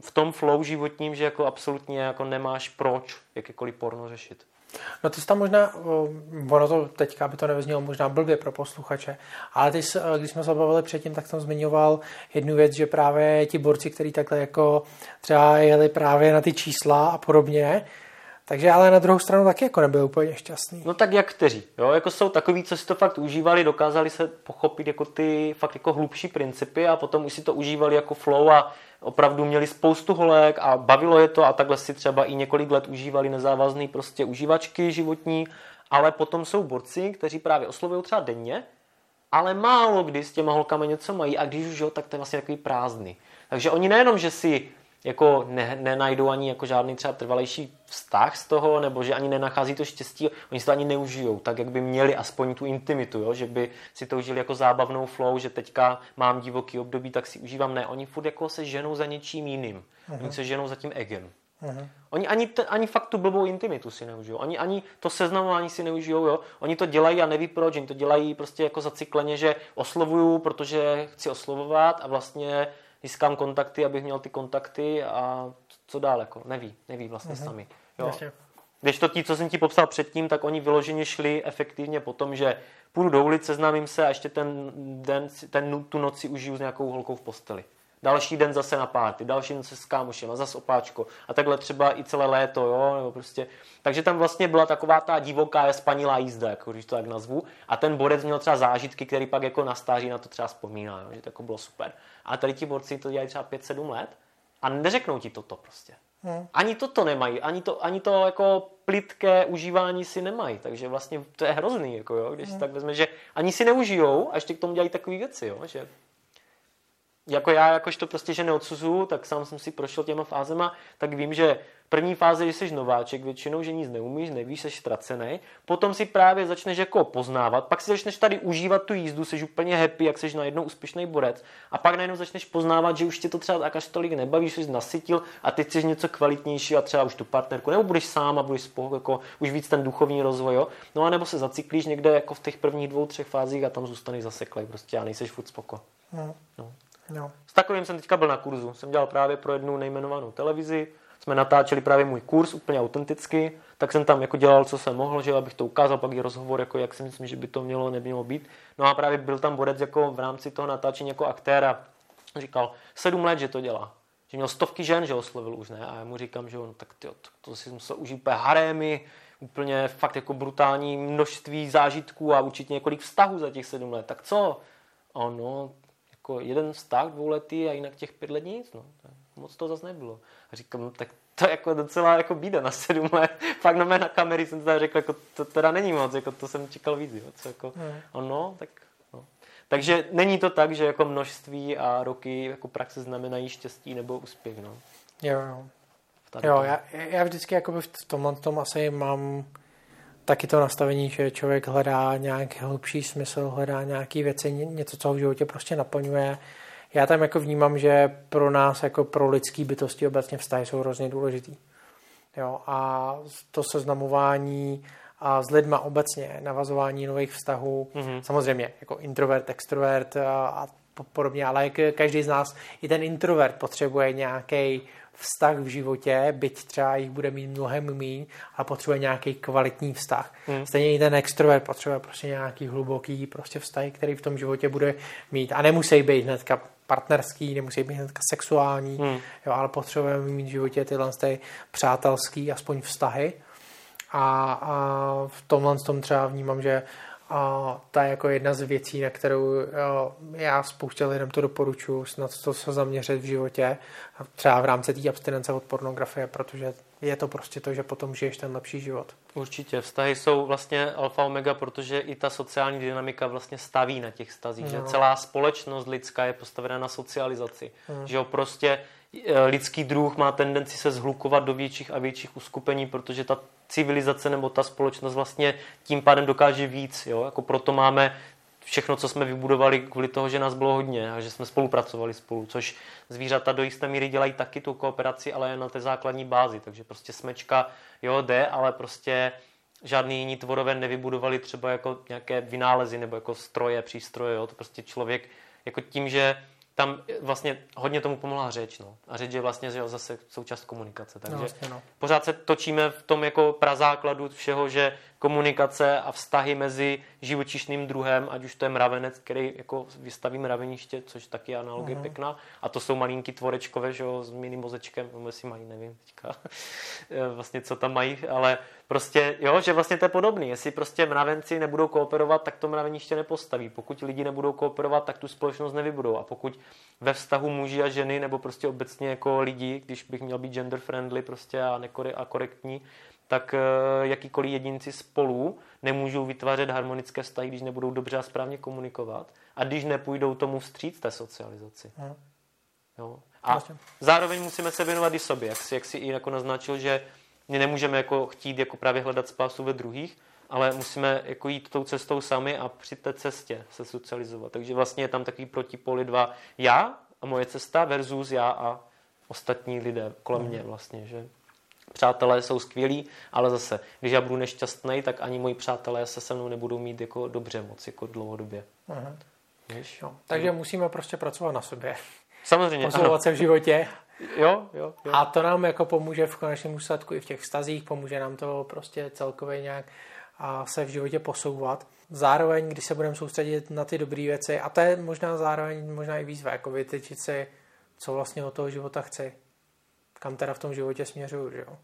v tom flow životním, že jako absolutně jako nemáš proč jakékoliv porno řešit. No jsi tam možná, ono to teďka by to nevyznělo možná blbě pro posluchače, ale ty, jsi, když jsme se bavili předtím, tak jsem zmiňoval jednu věc, že právě ti borci, kteří takhle jako třeba jeli právě na ty čísla a podobně, takže ale na druhou stranu taky jako nebyl úplně šťastný. No tak jak kteří, jo, jako jsou takový, co si to fakt užívali, dokázali se pochopit jako ty fakt jako hlubší principy a potom už si to užívali jako flow a opravdu měli spoustu holek a bavilo je to a takhle si třeba i několik let užívali nezávazný prostě užívačky životní, ale potom jsou borci, kteří právě oslovují třeba denně, ale málo kdy s těma holkama něco mají a když už jo, tak to je vlastně takový prázdný. Takže oni nejenom, že si jako ne, nenajdou ani jako žádný třeba trvalejší vztah z toho, nebo že ani nenachází to štěstí, oni si to ani neužijou, tak jak by měli aspoň tu intimitu, jo? že by si to užili jako zábavnou flow, že teďka mám divoký období, tak si užívám. Ne, oni furt jako se ženou za něčím jiným. Uh-huh. Oni se ženou za tím egem. Uh-huh. Oni ani, t- ani fakt tu blbou intimitu si neužijou. Oni ani to seznamování si neužijou. Jo? Oni to dělají a neví proč. Oni to dělají prostě jako zacikleně, že oslovuju, protože chci oslovovat a vlastně získám kontakty, abych měl ty kontakty a co dál, jako neví, neví vlastně mm-hmm. sami. Jo. Když to ti, co jsem ti popsal předtím, tak oni vyloženě šli efektivně po tom, že půjdu do ulice, seznámím se a ještě ten den, ten, tu noci užiju s nějakou holkou v posteli. Další den zase na párty, další den se s kámošem a zase opáčko. A takhle třeba i celé léto, jo, nebo prostě. Takže tam vlastně byla taková ta divoká spanilá jízda, jako když to tak nazvu. A ten borec měl třeba zážitky, který pak jako na stáří na to třeba vzpomíná, jo, že to jako bylo super. Ale tady ti borci to dělají třeba 5-7 let a neřeknou ti toto prostě. Hmm. Ani toto nemají, ani to, ani to jako plitké užívání si nemají, takže vlastně to je hrozný, jako jo, když hmm. si tak vezme, že ani si neužijou a ještě k tomu dělají takové věci, jo, že jako já, jakož to prostě, že neodsuzuju, tak sám jsem si prošel těma fázema, tak vím, že první fáze, že jsi nováček většinou, že nic neumíš, nevíš, jsi ztracený. Potom si právě začneš jako poznávat, pak si začneš tady užívat tu jízdu, jsi úplně happy, jak jsi najednou úspěšný borec. A pak najednou začneš poznávat, že už tě to třeba tak až tolik nebaví, že jsi nasytil a ty chceš něco kvalitnější a třeba už tu partnerku, nebo budeš sám a budeš spolu, jako už víc ten duchovní rozvoj. Jo? No a nebo se zacyklíš někde jako v těch prvních dvou, třech fázích a tam zůstaneš zaseklej prostě a nejseš furt spoko. No. no. No. S takovým jsem teďka byl na kurzu. Jsem dělal právě pro jednu nejmenovanou televizi. Jsme natáčeli právě můj kurz úplně autenticky, tak jsem tam jako dělal, co jsem mohl, že abych to ukázal, pak je rozhovor, jako jak si myslím, že by to mělo, nemělo být. No a právě byl tam borec jako v rámci toho natáčení jako aktéra. Říkal, sedm let, že to dělá. Že měl stovky žen, že oslovil už, ne? A já mu říkám, že on, tak tyjo, to, to si musel užít úplně harémy, úplně fakt jako brutální množství zážitků a určitě několik vztahů za těch sedm let. Tak co? Ono, jako jeden vztah dvouletý a jinak těch pět let nic, no. Moc to zase nebylo. A říkám, no, tak to je jako docela jako bída na sedm let. Pak na mé na kamery jsem teda řekl, jako to teda není moc, jako to jsem čekal víc, jo. Co jako, hmm. ono, tak no. Takže není to tak, že jako množství a roky jako praxe znamenají štěstí nebo úspěch, no. Jo, jo. Jo, já, já vždycky jako v tomhle tom asi mám taky to nastavení, že člověk hledá nějaký hlubší smysl, hledá nějaké věci, něco, co ho v životě prostě naplňuje. Já tam jako vnímám, že pro nás, jako pro lidský bytosti obecně vztahy jsou hrozně důležitý. Jo, a to seznamování a s lidma obecně, navazování nových vztahů, mm-hmm. samozřejmě jako introvert, extrovert a, a podobně, ale každý z nás, i ten introvert potřebuje nějaký vztah v životě, byť třeba jich bude mít mnohem méně, a potřebuje nějaký kvalitní vztah. Hmm. Stejně i ten extrovert potřebuje prostě nějaký hluboký prostě vztah, který v tom životě bude mít. A nemusí být hnedka partnerský, nemusí být hnedka sexuální, hmm. jo, ale potřebujeme mít v životě tyhle ty přátelský aspoň vztahy. A, a v tomhle tom třeba vnímám, že a to je jako jedna z věcí, na kterou já spouště lidem to doporučuji, snad to se zaměřit v životě, třeba v rámci té abstinence od pornografie, protože je to prostě to, že potom žiješ ten lepší život. Určitě. Vztahy jsou vlastně alfa omega, protože i ta sociální dynamika vlastně staví na těch stazích, no. že celá společnost lidská je postavena na socializaci. Hmm. Že jo, prostě e, lidský druh má tendenci se zhlukovat do větších a větších uskupení, protože ta civilizace nebo ta společnost vlastně tím pádem dokáže víc. Jo? Jako proto máme všechno, co jsme vybudovali kvůli toho, že nás bylo hodně a že jsme spolupracovali spolu, což zvířata do jisté míry dělají taky tu kooperaci, ale na té základní bázi. Takže prostě smečka, jo, jde, ale prostě žádný jiní tvorové nevybudovali třeba jako nějaké vynálezy nebo jako stroje, přístroje, jo. To prostě člověk jako tím, že tam vlastně hodně tomu pomohla řeč. No. A řeč je vlastně že jo, zase součást komunikace. Takže No, vlastně, no. pořád se točíme v tom jako prazákladu všeho, že komunikace a vztahy mezi živočišným druhem, ať už to je mravenec, který jako vystaví mraveniště, což taky je analogie Mhm. pěkná, a to jsou malinký tvorečkové, že jo, s mini mozečkem, nebo jestli mají, nevím teďka, eh, vlastně co tam mají, ale prostě, jo, že vlastně to je podobný. Jestli prostě mravenci nebudou kooperovat, tak to mraveniště nepostaví. Pokud lidi nebudou kooperovat, tak tu společnost nevybudou. A pokud ve vztahu muži a ženy, nebo prostě obecně jako lidi, když bych měl být gender friendly prostě a, nekore- a korektní, tak eh, jakýkoliv jedinci spolu nemůžou vytvářet harmonické vztahy, když nebudou dobře a správně komunikovat a když nepůjdou tomu vstříc té socializaci. Mhm. Jo? A Vlastně. zároveň musíme se věnovat i sobě, jak si, jak si i jako naznačil, že my nemůžeme jako chtít jako právě hledat spásu ve druhých, ale musíme jako jít tou cestou sami a při té cestě se socializovat. Takže vlastně je tam takový protipoli dva já a moje cesta versus já a ostatní lidé kolem mě vlastně, že přátelé jsou skvělí, ale zase, když já budu nešťastný, tak ani moji přátelé se se mnou nebudou mít jako dobře moc, jako dlouhodobě. Mhm. Víš? Jo. Takže musíme prostě pracovat na sobě, Samozřejmě, posouvat se v životě Jo, jo, jo. a to nám jako pomůže v konečném důsledku i v těch vztazích, pomůže nám to prostě celkově nějak a se v životě posouvat. Zároveň, když se budeme soustředit na ty dobré věci, a to je možná zároveň možná i výzva, jako vytyčit si, co vlastně od toho života chci, kam teda v tom životě směřuju, že jo.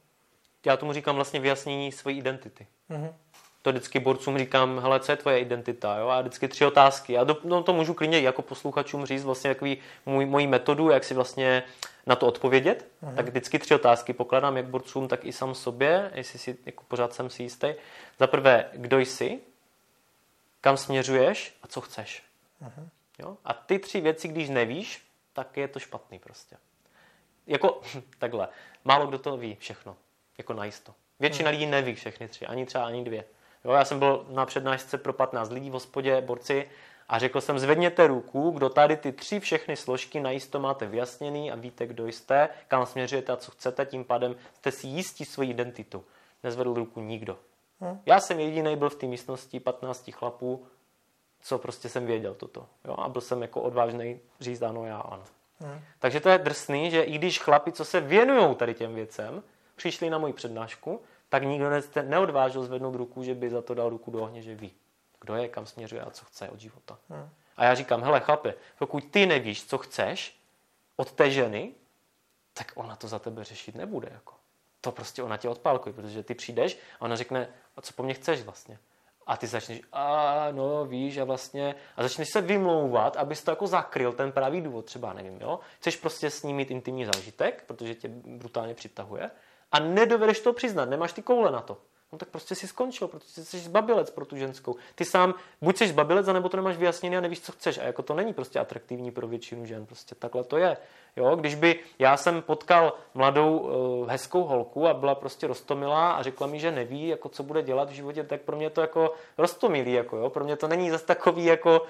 Já tomu říkám vlastně vyjasnění své identity. Mhm. To vždycky borcům říkám, hele, co je tvoje identita? Jo? A vždycky tři otázky. A do, no, to můžu klidně jako posluchačům říct vlastně takový můj, mojí metodu, jak si vlastně na to odpovědět. Mhm. Tak vždycky tři otázky pokládám jak borcům, tak i sám sobě, jestli si jako pořád jsem si jistý. Za prvé, kdo jsi, kam směřuješ a co chceš. Mhm. Jo? A ty tři věci, když nevíš, tak je to špatný prostě. Jako takhle, málo kdo to ví všechno, jako najisto. Většina lidí neví všechny tři, ani třeba ani dvě. Jo, já jsem byl na přednášce pro 15 lidí v hospodě, borci, a řekl jsem, zvedněte ruku, kdo tady ty tři všechny složky najisto máte vyjasněný a víte, kdo jste, kam směřujete a co chcete, tím pádem jste si jistí svoji identitu. Nezvedl ruku nikdo. Hm. Já jsem jediný byl v té místnosti 15 chlapů, co prostě jsem věděl toto. Jo? A byl jsem jako odvážný říct ano, já ano. Hm. Takže to je drsný, že i když chlapi, co se věnují tady těm věcem, přišli na moji přednášku, tak nikdo ne, neodvážil zvednout ruku, že by za to dal ruku do ohně, že ví, kdo je, kam směřuje a co chce od života. Hm. A já říkám, hele chlape, pokud ty nevíš, co chceš od té ženy, tak ona to za tebe řešit nebude. Jako. To prostě ona tě odpálkuje, protože ty přijdeš a ona řekne, a co po mně chceš vlastně? A ty začneš, a no víš, a vlastně, a začneš se vymlouvat, abys to jako zakryl, ten pravý důvod, třeba nevím, jo. Chceš prostě s ním mít intimní zážitek, protože tě brutálně přitahuje, a nedovedeš to přiznat, nemáš ty koule na to. No tak prostě si skončil, protože jsi zbabilec pro tu ženskou. Ty sám buď jsi zbabilec, anebo to nemáš vyjasněný a nevíš, co chceš. A jako to není prostě atraktivní pro většinu žen. Prostě takhle to je. Jo, když by já jsem potkal mladou uh, hezkou holku a byla prostě rostomilá a řekla mi, že neví, jako co bude dělat v životě, tak pro mě to jako rostomilý, jako jo. Pro mě to není zase takový jako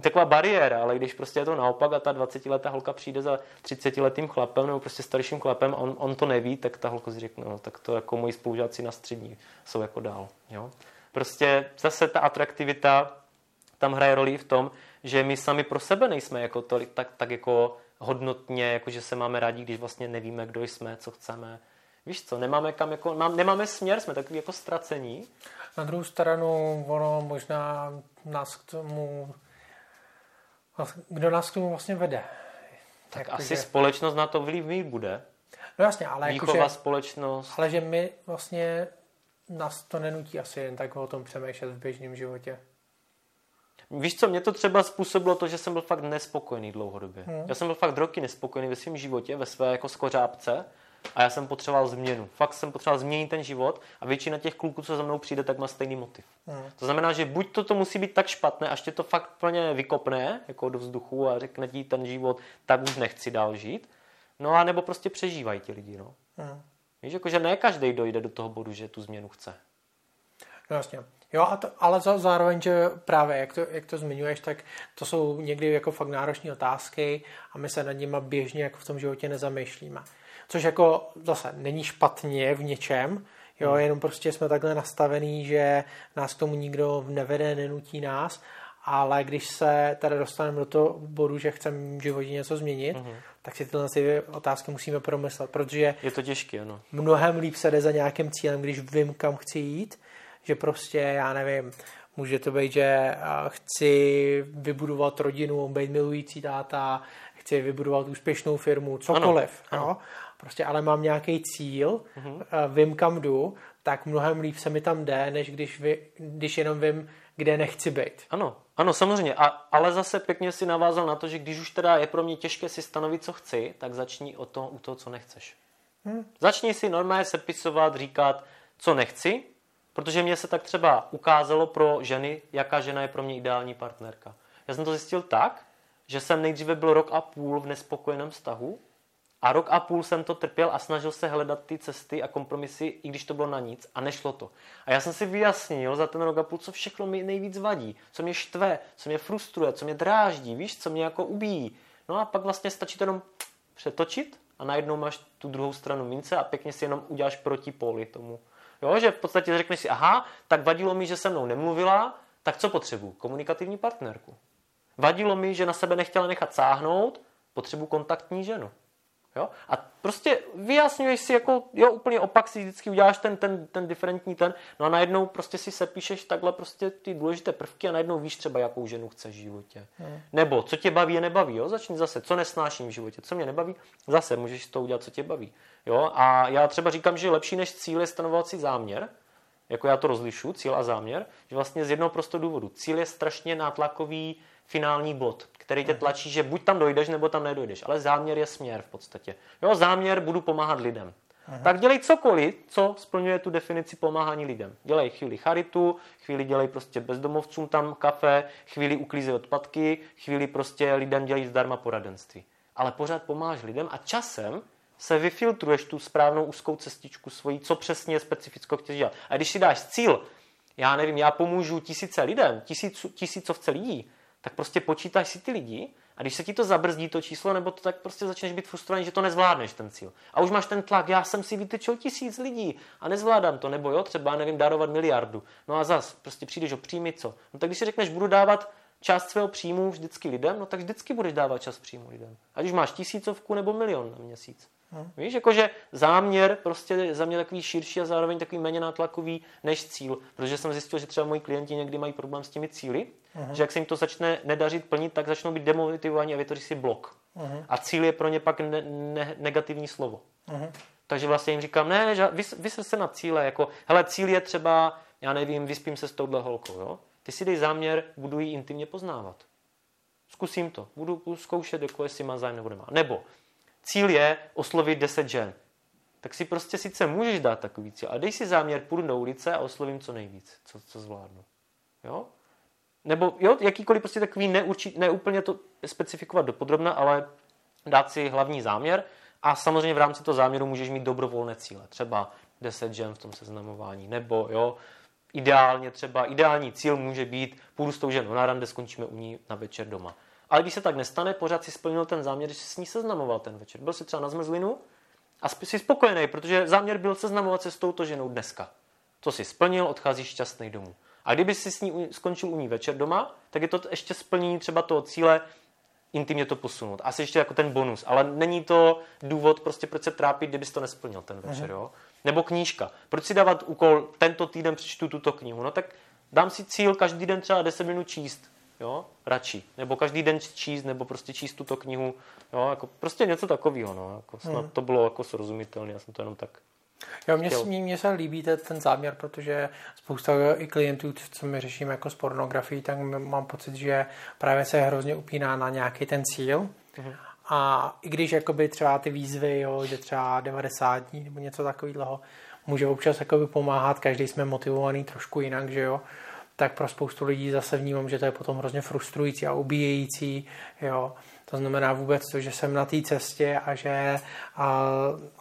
taková bariéra, ale když prostě je to naopak a ta 20-letá holka přijde za 30-letým chlapem nebo prostě starším chlapem a on, on to neví, tak ta holka si řekne, no tak to jako moji spolužáci na střední jsou jako dál. Jo? Prostě zase ta atraktivita tam hraje roli v tom, že my sami pro sebe nejsme jako tolik, tak, tak jako hodnotně, jako že se máme rádi, když vlastně nevíme, kdo jsme, co chceme. Víš co, nemáme kam jako, mám, nemáme směr, jsme takový jako ztracení. Na druhou stranu, ono možná nás k tomu, kdo nás k tomu vlastně vede. Tak Jako, asi že- společnost na to vliv mít bude. No jasně, ale Výchova, jakože, společnost. ale že my vlastně nás to nenutí asi jen tak o tom přemýšlet v běžném životě. Víš co, mě to třeba způsobilo to, že jsem byl fakt nespokojený dlouhodobě. Hmm. Já jsem byl fakt roky nespokojený ve svém životě, ve své jako skořápce a já jsem potřeboval změnu. Fakt jsem potřeboval změnit ten život a většina těch kluků, co za mnou přijde, tak má stejný motiv. Hmm. To znamená, že buď to, to musí být tak špatné, až tě to fakt plně vykopne jako do vzduchu a řekne ti ten život, tak už nechci dál žít. No a nebo prostě přežívají ti lidi. No. Hmm. Víš, jako, že ne každý dojde do toho bodu, že tu změnu chce. No jasně. Jo, a to, ale za, zároveň, že právě, jak to, jak to zmiňuješ, tak to jsou někdy jako fakt náročné otázky a my se nad nimi běžně jako v tom životě nezamýšlíme. Což jako zase není špatně v něčem, jo, jenom prostě jsme takhle nastavený, že nás k tomu nikdo nevede, nenutí nás ale když se tady dostaneme do toho bodu, že chceme v životě něco změnit, mm-hmm. tak si tyhle ty otázky musíme promyslet, protože je to těžké, ano. Mnohem líp se jde za nějakým cílem, když vím, kam chci jít, že prostě, já nevím, může to být, že chci vybudovat rodinu, být milující táta, chci vybudovat úspěšnou firmu, cokoliv. Ano, ano. Prostě ale mám nějaký cíl, uh-huh. vím, kam jdu, tak mnohem líp se mi tam jde, než když, vy, když jenom vím, kde nechci být. Ano, ano, samozřejmě. A, ale zase pěkně si navázal na to, že když už teda je pro mě těžké si stanovit, co chci, tak začni o to, u toho, co nechceš. Hmm. Začni si normálně sepisovat, říkat, co nechci, protože mě se tak třeba ukázalo pro ženy, jaká žena je pro mě ideální partnerka. Já jsem to zjistil tak, že jsem nejdříve byl rok a půl v nespokojeném vztahu a rok a půl jsem to trpěl a snažil se hledat ty cesty a kompromisy, i když to bylo na nic a nešlo to. A já jsem si vyjasnil za ten rok a půl, co všechno mi nejvíc vadí, co mě štve, co mě frustruje, co mě dráždí, víš, co mě jako ubíjí. No a pak vlastně stačí to jenom přetočit a najednou máš tu druhou stranu mince a pěkně si jenom uděláš proti poli tomu. Jo, že v podstatě řekneš si, aha, tak vadilo mi, že se mnou nemluvila, tak co potřebuji? Komunikativní partnerku. Vadilo mi, že na sebe nechtěla nechat sáhnout, potřebuji kontaktní ženu. Jo? A prostě vyjasňuješ si, jako, jo, úplně opak si vždycky uděláš ten, ten, ten diferentní ten, no a najednou prostě si sepíšeš takhle prostě ty důležité prvky a najednou víš třeba, jakou ženu chceš v životě. Hmm. Nebo co tě baví a nebaví, jo? Začni zase, co nesnáším v životě, co mě nebaví, zase můžeš to udělat, co tě baví. Jo? A já třeba říkám, že lepší než cíl je stanovovat si záměr, jako já to rozlišu, cíl a záměr, že vlastně z jednoho prostého důvodu. Cíl je strašně nátlakový finální bod, který tě tlačí, že buď tam dojdeš, nebo tam nedojdeš. Ale záměr je směr v podstatě. Jo, záměr budu pomáhat lidem. Aha. Tak dělej cokoliv, co splňuje tu definici pomáhání lidem. Dělej chvíli charitu, chvíli dělej prostě bezdomovcům tam kafe, chvíli uklízej odpadky, chvíli prostě lidem dělej zdarma poradenství. Ale pořád pomáháš lidem a časem se vyfiltruješ tu správnou úzkou cestičku svojí, co přesně specificko chceš dělat. A když si dáš cíl, já nevím, já pomůžu tisíce lidem, tisíc, tisícovce lidí, tak prostě počítáš si ty lidi a když se ti to zabrzdí, to číslo, nebo to tak prostě začneš být frustrovaný, že to nezvládneš, ten cíl. A už máš ten tlak, já jsem si vytyčil tisíc lidí a nezvládám to, nebo jo, třeba, nevím, darovat miliardu. No a zas, prostě přijdeš o příjmy, co? No tak když si řekneš, budu dávat část svého příjmu vždycky lidem, no tak vždycky budeš dávat čas příjmu lidem. Ať už máš tisícovku nebo milion na měsíc. Hmm. Víš, jakože záměr prostě za mě takový širší a zároveň takový méně nátlakový než cíl, protože jsem zjistil, že třeba moji klienti někdy mají problém s těmi cíly, hmm. že jak se jim to začne nedařit plnit, tak začnou být demotivovaní a vytvoří si blok. Hmm. A cíl je pro ně pak ne, ne, negativní slovo. Hmm. Takže vlastně jim říkám, ne, že vys, vysl se na cíle, jako, hele, cíl je třeba, já nevím, vyspím se s touhle holkou, jo? Ty si dej záměr, budu ji intimně poznávat. Zkusím to, budu zkoušet, jako jestli má zájem nebo nemá. Nebo cíl je oslovit 10 žen. Tak si prostě sice můžeš dát takový cíl, ale dej si záměr, půjdu do ulice a oslovím co nejvíc, co, co zvládnu. Jo? Nebo jo, jakýkoliv prostě takový neurčit, neúplně to specifikovat dopodrobna, ale dát si hlavní záměr a samozřejmě v rámci toho záměru můžeš mít dobrovolné cíle. Třeba 10 žen v tom seznamování. Nebo jo, ideálně třeba, ideální cíl může být, půjdu s tou ženou na rande, skončíme u ní na večer doma. Ale když se tak nestane, pořád si splnil ten záměr, že jsi s ní seznamoval ten večer. Byl si třeba na zmrzlinu a jsi spokojený, protože záměr byl seznamovat se s touto ženou dneska. To si splnil, odcházíš šťastný domů. A kdyby si s ní skončil u ní večer doma, tak je to ještě splnění třeba toho cíle intimně to posunout. Asi ještě jako ten bonus, ale není to důvod prostě proč se trápit, kdybys to nesplnil ten večer, jo? Nebo knížka. Proč si dávat úkol, tento týden přečtu tuto knihu? No tak dám si cíl každý den třeba 10 minut číst jo, radši. Nebo každý den číst, nebo prostě číst tuto knihu, jo, jako prostě něco takového, no, jako snad hmm. to bylo jako srozumitelné, já jsem to jenom tak Jo, mně, mně, mně se líbí ten záměr, protože spousta i klientů, co my řešíme jako s pornografií, tak mám pocit, že právě se hrozně upíná na nějaký ten cíl. hmm A i když jakoby třeba ty výzvy, jo, že třeba 90 dní nebo něco takového, může občas jakoby pomáhat, každý jsme motivovaný trošku jinak, že jo, tak pro spoustu lidí zase vnímám, že to je potom hrozně frustrující a ubíjející. Jo. To znamená vůbec to, že jsem na té cestě a že a,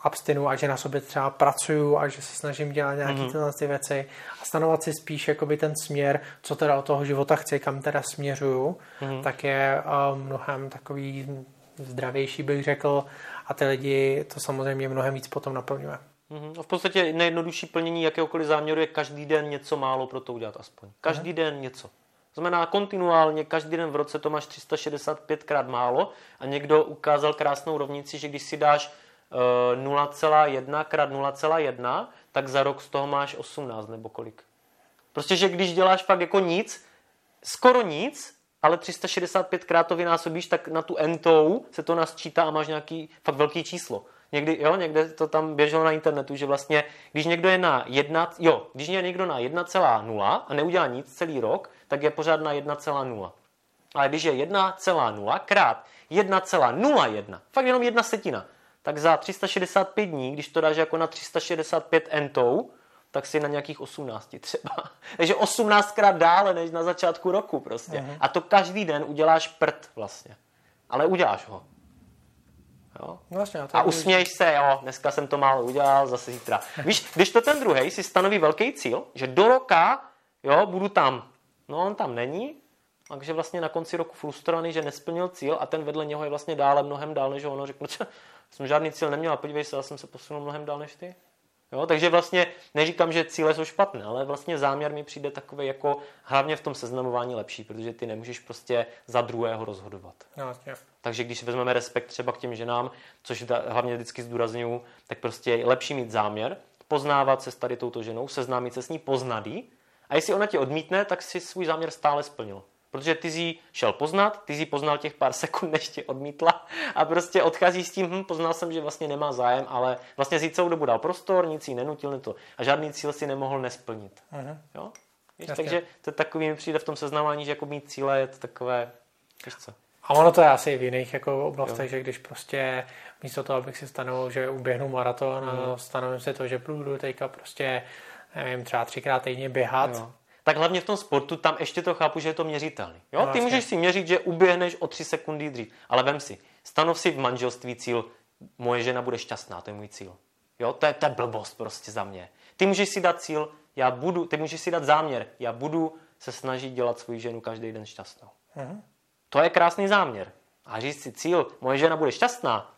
abstinu a že na sobě třeba pracuju a že se snažím dělat nějaké mm-hmm. tyhle ty věci a stanovat si spíš jakoby ten směr, co teda od toho života chci, kam teda směřuju, mm-hmm. tak je a, mnohem takový zdravější, bych řekl, a ty lidi to samozřejmě mnohem víc potom naplňuje. Mm-hmm. V podstatě nejjednodušší plnění jakéhokoliv záměru je každý den něco málo pro to udělat aspoň. Každý mm-hmm. den něco. znamená kontinuálně, každý den v roce to máš 365 krát málo a někdo ukázal krásnou rovnici, že když si dáš 0,1 krát 0,1, tak za rok z toho máš 18 nebo kolik. Prostě, že když děláš fakt jako nic, skoro nic, ale 365 krát to vynásobíš, tak na tu entou se to nasčítá a máš nějaký fakt velký číslo. Někdy, jo, někde to tam běželo na internetu, že vlastně, když někdo je na 1, jo, když je někdo na 1,0 a neudělá nic celý rok, tak je pořád na 1,0. Ale když je 1,0 krát 1,01, fakt jenom jedna setina, tak za 365 dní, když to dáš jako na 365 entou, tak si na nějakých 18 třeba. Takže 18 krát dále než na začátku roku prostě. Uh-huh. A to každý den uděláš prd vlastně. Ale uděláš ho. Jo? No vlastně, a usměješ se, jo, dneska jsem to málo udělal, zase zítra. Víš, když to ten druhý si stanoví velký cíl, že do roka, jo, budu tam. No on tam není, takže vlastně na konci roku frustrovaný, že nesplnil cíl a ten vedle něho je vlastně dále mnohem dál, než ono řekl, že jsem žádný cíl neměl a podívej se, já jsem se posunul mnohem dál než ty. Jo? Takže vlastně neříkám, že cíle jsou špatné, ale vlastně záměr mi přijde takový jako hlavně v tom seznamování lepší, protože ty nemůžeš prostě za druhého rozhodovat. No, vlastně. Takže když vezmeme respekt třeba k těm ženám, což hlavně vždycky zdůraznuju, tak prostě je lepší mít záměr, poznávat se s tady touto ženou, seznámit se s ní, poznat a jestli ona tě odmítne, tak si svůj záměr stále splnil. Protože ty jsi šel poznat, ty jsi poznal těch pár sekund, než tě odmítla a prostě odchází s tím, hm, poznal jsem, že vlastně nemá zájem, ale vlastně si celou dobu dal prostor, nic jí nenutil to a žádný cíl si nemohl nesplnit. Uh-huh. Jo? Víš, takže to takový mi přijde v tom seznávání, že jako mít cíle je to takové, víš co. A ono to je asi v jiných jako oblastech, jo. že když prostě místo toho, abych si stanovil, že uběhnu maraton mm. a mhm. stanovím si to, že budu teďka prostě nevím, třeba třikrát týdně běhat, jo tak hlavně v tom sportu tam ještě to chápu, že je to měřitelný. Jo? No, Ty můžeš si měřit, že uběhneš o tři sekundy dřív, ale vem si, stanov si v manželství cíl, moje žena bude šťastná, to je můj cíl. Jo, to je, to je blbost prostě za mě. Ty můžeš si dát cíl, já budu, ty můžeš si dát záměr, já budu se snažit dělat svou ženu každý den šťastnou. Uh-huh. To je krásný záměr. A říct si cíl, moje žena bude šťastná,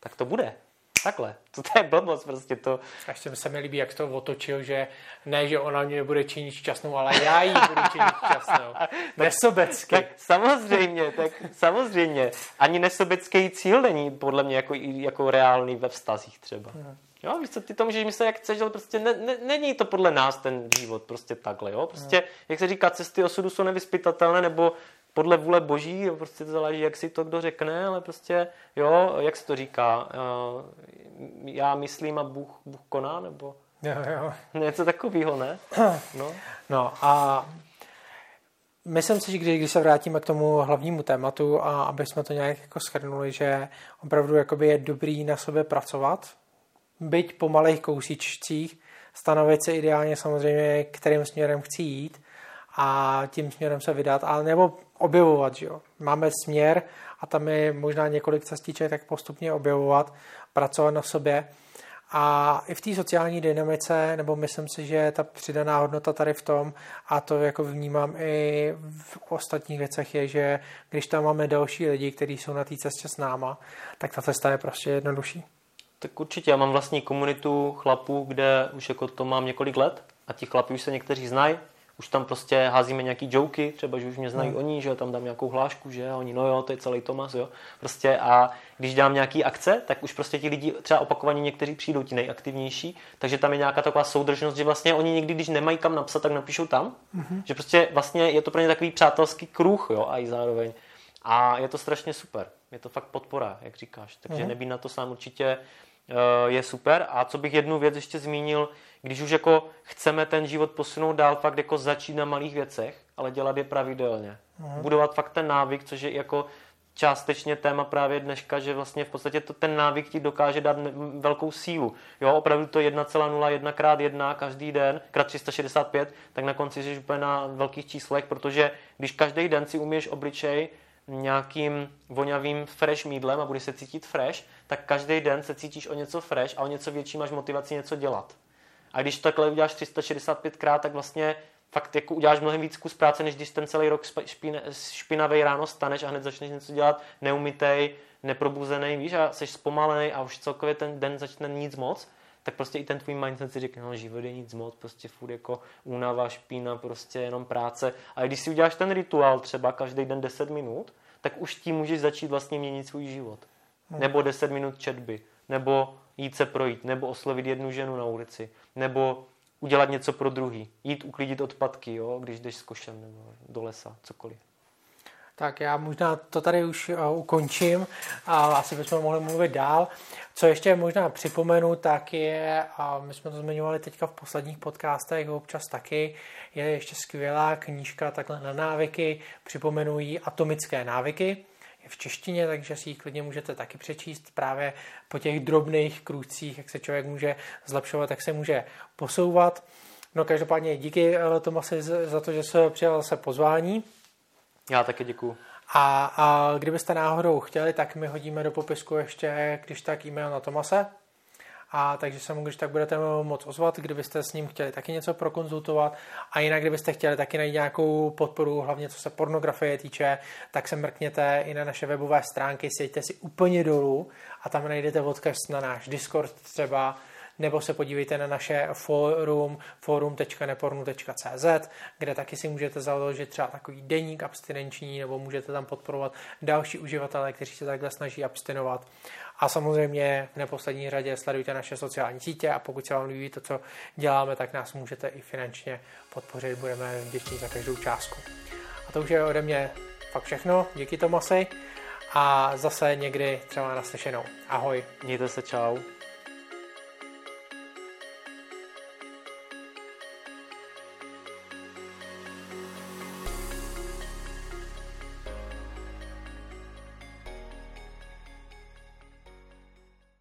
tak to bude. Takhle. To, to je blbost prostě to. Až se mi líbí, jak to otočil, že ne, že ona mě bude činit šťastnou, ale já ji budu činit šťastnou. Nesobecky. Tak samozřejmě, tak samozřejmě. Ani nesobecký cíl není podle mě jako, jako reálný ve vztazích třeba. Hmm. Jo, víš co, ty to můžeš myslet, jak chceš, ale prostě ne, ne, není to podle nás ten život prostě takhle, jo. Prostě, hmm. jak se říká, cesty osudu jsou nevyspytatelné, nebo podle vůle boží, prostě to záleží, jak si to kdo řekne, ale prostě, jo, jak se to říká, já myslím a Bůh, Bůh koná, nebo jo, jo. něco takového, ne? No. no a myslím si, že když, když se vrátíme k tomu hlavnímu tématu a aby jsme to nějak jako schrnuli, že opravdu jakoby je dobrý na sobě pracovat, byť po malých kousíčcích, stanovit si ideálně samozřejmě, kterým směrem chci jít a tím směrem se vydat, ale nebo objevovat, že jo. Máme směr a tam je možná několik cestiček, tak postupně objevovat, pracovat na sobě. A i v té sociální dynamice, nebo myslím si, že ta přidaná hodnota tady v tom, a to jako vnímám i v ostatních věcech, je, že když tam máme další lidi, kteří jsou na té cestě s náma, tak ta cesta je prostě jednodušší. Tak určitě, já mám vlastní komunitu chlapů, kde už jako to mám několik let a ti chlapi už se někteří znají, už tam prostě házíme nějaký joky, třeba, že už mě znají no. oni, že tam dám nějakou hlášku, že oni, no jo, to je celý Tomas, jo. Prostě a když dám nějaký akce, tak už prostě ti lidi třeba opakovaně někteří přijdou ti nejaktivnější, takže tam je nějaká taková soudržnost, že vlastně oni někdy, když nemají kam napsat, tak napíšou tam, mm-hmm. že prostě vlastně je to pro ně takový přátelský kruh, jo, a i zároveň. A je to strašně super. Je to fakt podpora, jak říkáš. Takže mm-hmm. nebýt na to sám určitě uh, je super. A co bych jednu věc ještě zmínil, když už jako chceme ten život posunout dál, fakt jako začít na malých věcech, ale dělat je pravidelně. Mm. Budovat fakt ten návyk, což je jako částečně téma právě dneška, že vlastně v podstatě to, ten návyk ti dokáže dát velkou sílu. Jo, opravdu to 1,01 krát 1 každý den, krát 365, tak na konci jsi úplně na velkých číslech, protože když každý den si umíš obličej nějakým vonavým fresh mídlem a budeš se cítit fresh, tak každý den se cítíš o něco fresh a o něco větší máš motivaci něco dělat. A když to takhle uděláš 365 krát, tak vlastně fakt jako uděláš mnohem víc kus práce, než když ten celý rok špinavý ráno staneš a hned začneš něco dělat neumytej, neprobuzený, víš, a jsi zpomalený a už celkově ten den začne nic moc, tak prostě i ten tvůj mindset si řekne, no život je nic moc, prostě furt jako únava, špína, prostě jenom práce. A když si uděláš ten rituál třeba každý den 10 minut, tak už tím můžeš začít vlastně měnit svůj život. Hmm. Nebo 10 minut četby, nebo jít se projít, nebo oslovit jednu ženu na ulici, nebo udělat něco pro druhý, jít uklidit odpadky, jo, když jdeš s košem nebo do lesa, cokoliv. Tak já možná to tady už uh, ukončím a asi bychom mohli mluvit dál. Co ještě možná připomenu, tak je, a my jsme to zmiňovali teďka v posledních podcastech občas taky, je ještě skvělá knížka takhle na návyky, připomenují atomické návyky v češtině, takže si ji klidně můžete taky přečíst právě po těch drobných krůcích, jak se člověk může zlepšovat, tak se může posouvat. No každopádně díky eh, Tomasi za to, že se přijal zase pozvání. Já taky děkuju. A, a kdybyste náhodou chtěli, tak my hodíme do popisku ještě, když tak e-mail na Tomase, a takže se mu, když tak budete moc ozvat, kdybyste s ním chtěli taky něco prokonzultovat. A jinak, kdybyste chtěli taky najít nějakou podporu, hlavně co se pornografie týče, tak se mrkněte i na naše webové stránky, sjeďte si úplně dolů a tam najdete odkaz na náš Discord třeba, nebo se podívejte na naše forum forum.nepornu.cz, kde taky si můžete založit třeba takový deník abstinenční, nebo můžete tam podporovat další uživatele, kteří se takhle snaží abstinovat. A samozřejmě v neposlední řadě sledujte naše sociální sítě a pokud se vám líbí to, co děláme, tak nás můžete i finančně podpořit. Budeme vděční za každou částku. A to už je ode mě fakt všechno. Díky Tomasi a zase někdy třeba naslyšenou. Ahoj. Mějte se, čau.